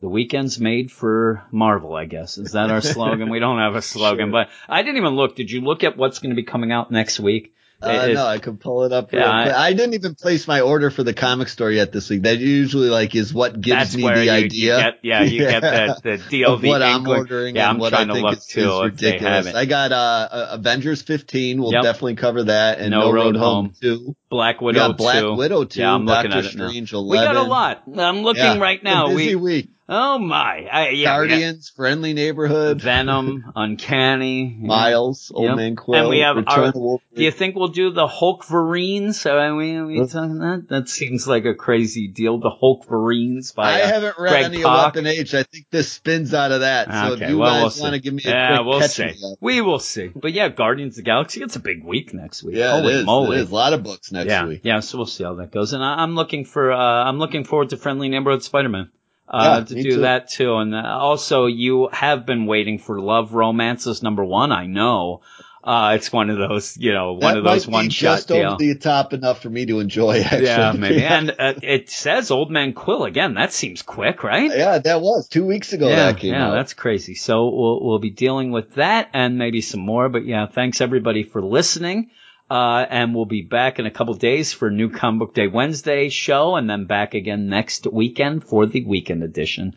S1: The weekend's made for Marvel, I guess. Is that our [laughs] slogan? We don't have a slogan,
S2: Sure.
S1: but I didn't even look. Did you look at what's going to be coming out next week?
S2: Uh,
S1: It-
S2: no, I can pull it up.
S1: Yeah, I-
S2: I, didn't even place my order for the comic store yet this week. That usually like is what gives me the
S1: you,
S2: idea.
S1: You get, yeah, you get the, [laughs] the deal,
S2: of
S1: the
S2: what I'm ordering
S1: Yeah,
S2: and
S1: I'm
S2: what
S1: trying
S2: I
S1: to
S2: think
S1: look
S2: is,
S1: too
S2: is
S1: if they have
S2: ridiculous. I got uh, uh, Avengers 15. We'll
S1: Yep.
S2: definitely cover that, and
S1: No
S2: No,
S1: Road
S2: Road,
S1: Home.
S2: Home 2.
S1: Black
S2: We
S1: Widow
S2: got Black
S1: 2.
S2: Widow 2.
S1: Yeah, I'm looking
S2: Doctor
S1: at it now.
S2: Strange
S1: We got a lot. I'm looking
S2: Yeah,
S1: right now.
S2: Busy
S1: We
S2: week.
S1: Oh my, I, yeah,
S2: Guardians, Friendly Neighborhood,
S1: Venom, [laughs] Uncanny,
S2: Miles, Old
S1: Yep.
S2: Man Quill,
S1: And we have our- Do you think we'll do the Hulkverines? So are we, are we talking that? That seems like a crazy deal. The Hulkverines by
S2: I
S1: uh,
S2: haven't read
S1: Greg
S2: any
S1: Pak.
S2: of Weapon H. I think this spins out of that. So
S1: Okay,
S2: if you
S1: well, we'll
S2: guys
S1: see.
S2: want to give me a
S1: yeah,
S2: quick
S1: we'll
S2: catch
S1: see.
S2: up.
S1: We will see. But yeah, Guardians of the Galaxy. It's a big week next week.
S2: Yeah,
S1: Holy
S2: it is.
S1: moly!
S2: It is. A lot of books next
S1: yeah,
S2: week.
S1: yeah. So we'll see how that goes. And I, I'm looking for. Uh, I'm looking forward to Friendly Neighborhood Spider-Man. Uh,
S2: Yeah,
S1: to do
S2: too.
S1: that too. And uh, also, you have been waiting for Love Romances number one. I know. Uh, it's one of those, you know, one
S2: That
S1: of those one shot
S2: just
S1: deal.
S2: over the top enough for me to enjoy. [laughs] Actually,
S1: yeah, maybe. And uh, it says Old Man Quill again. That seems quick, right?
S2: yeah, that was two weeks ago.
S1: yeah,
S2: that came
S1: yeah,
S2: out.
S1: that's crazy. So we'll we'll be dealing with that and maybe some more. But yeah, thanks everybody for listening. Uh, and we'll be back in a couple days for new Comic Book Day Wednesday show, and then back again next weekend for the weekend edition.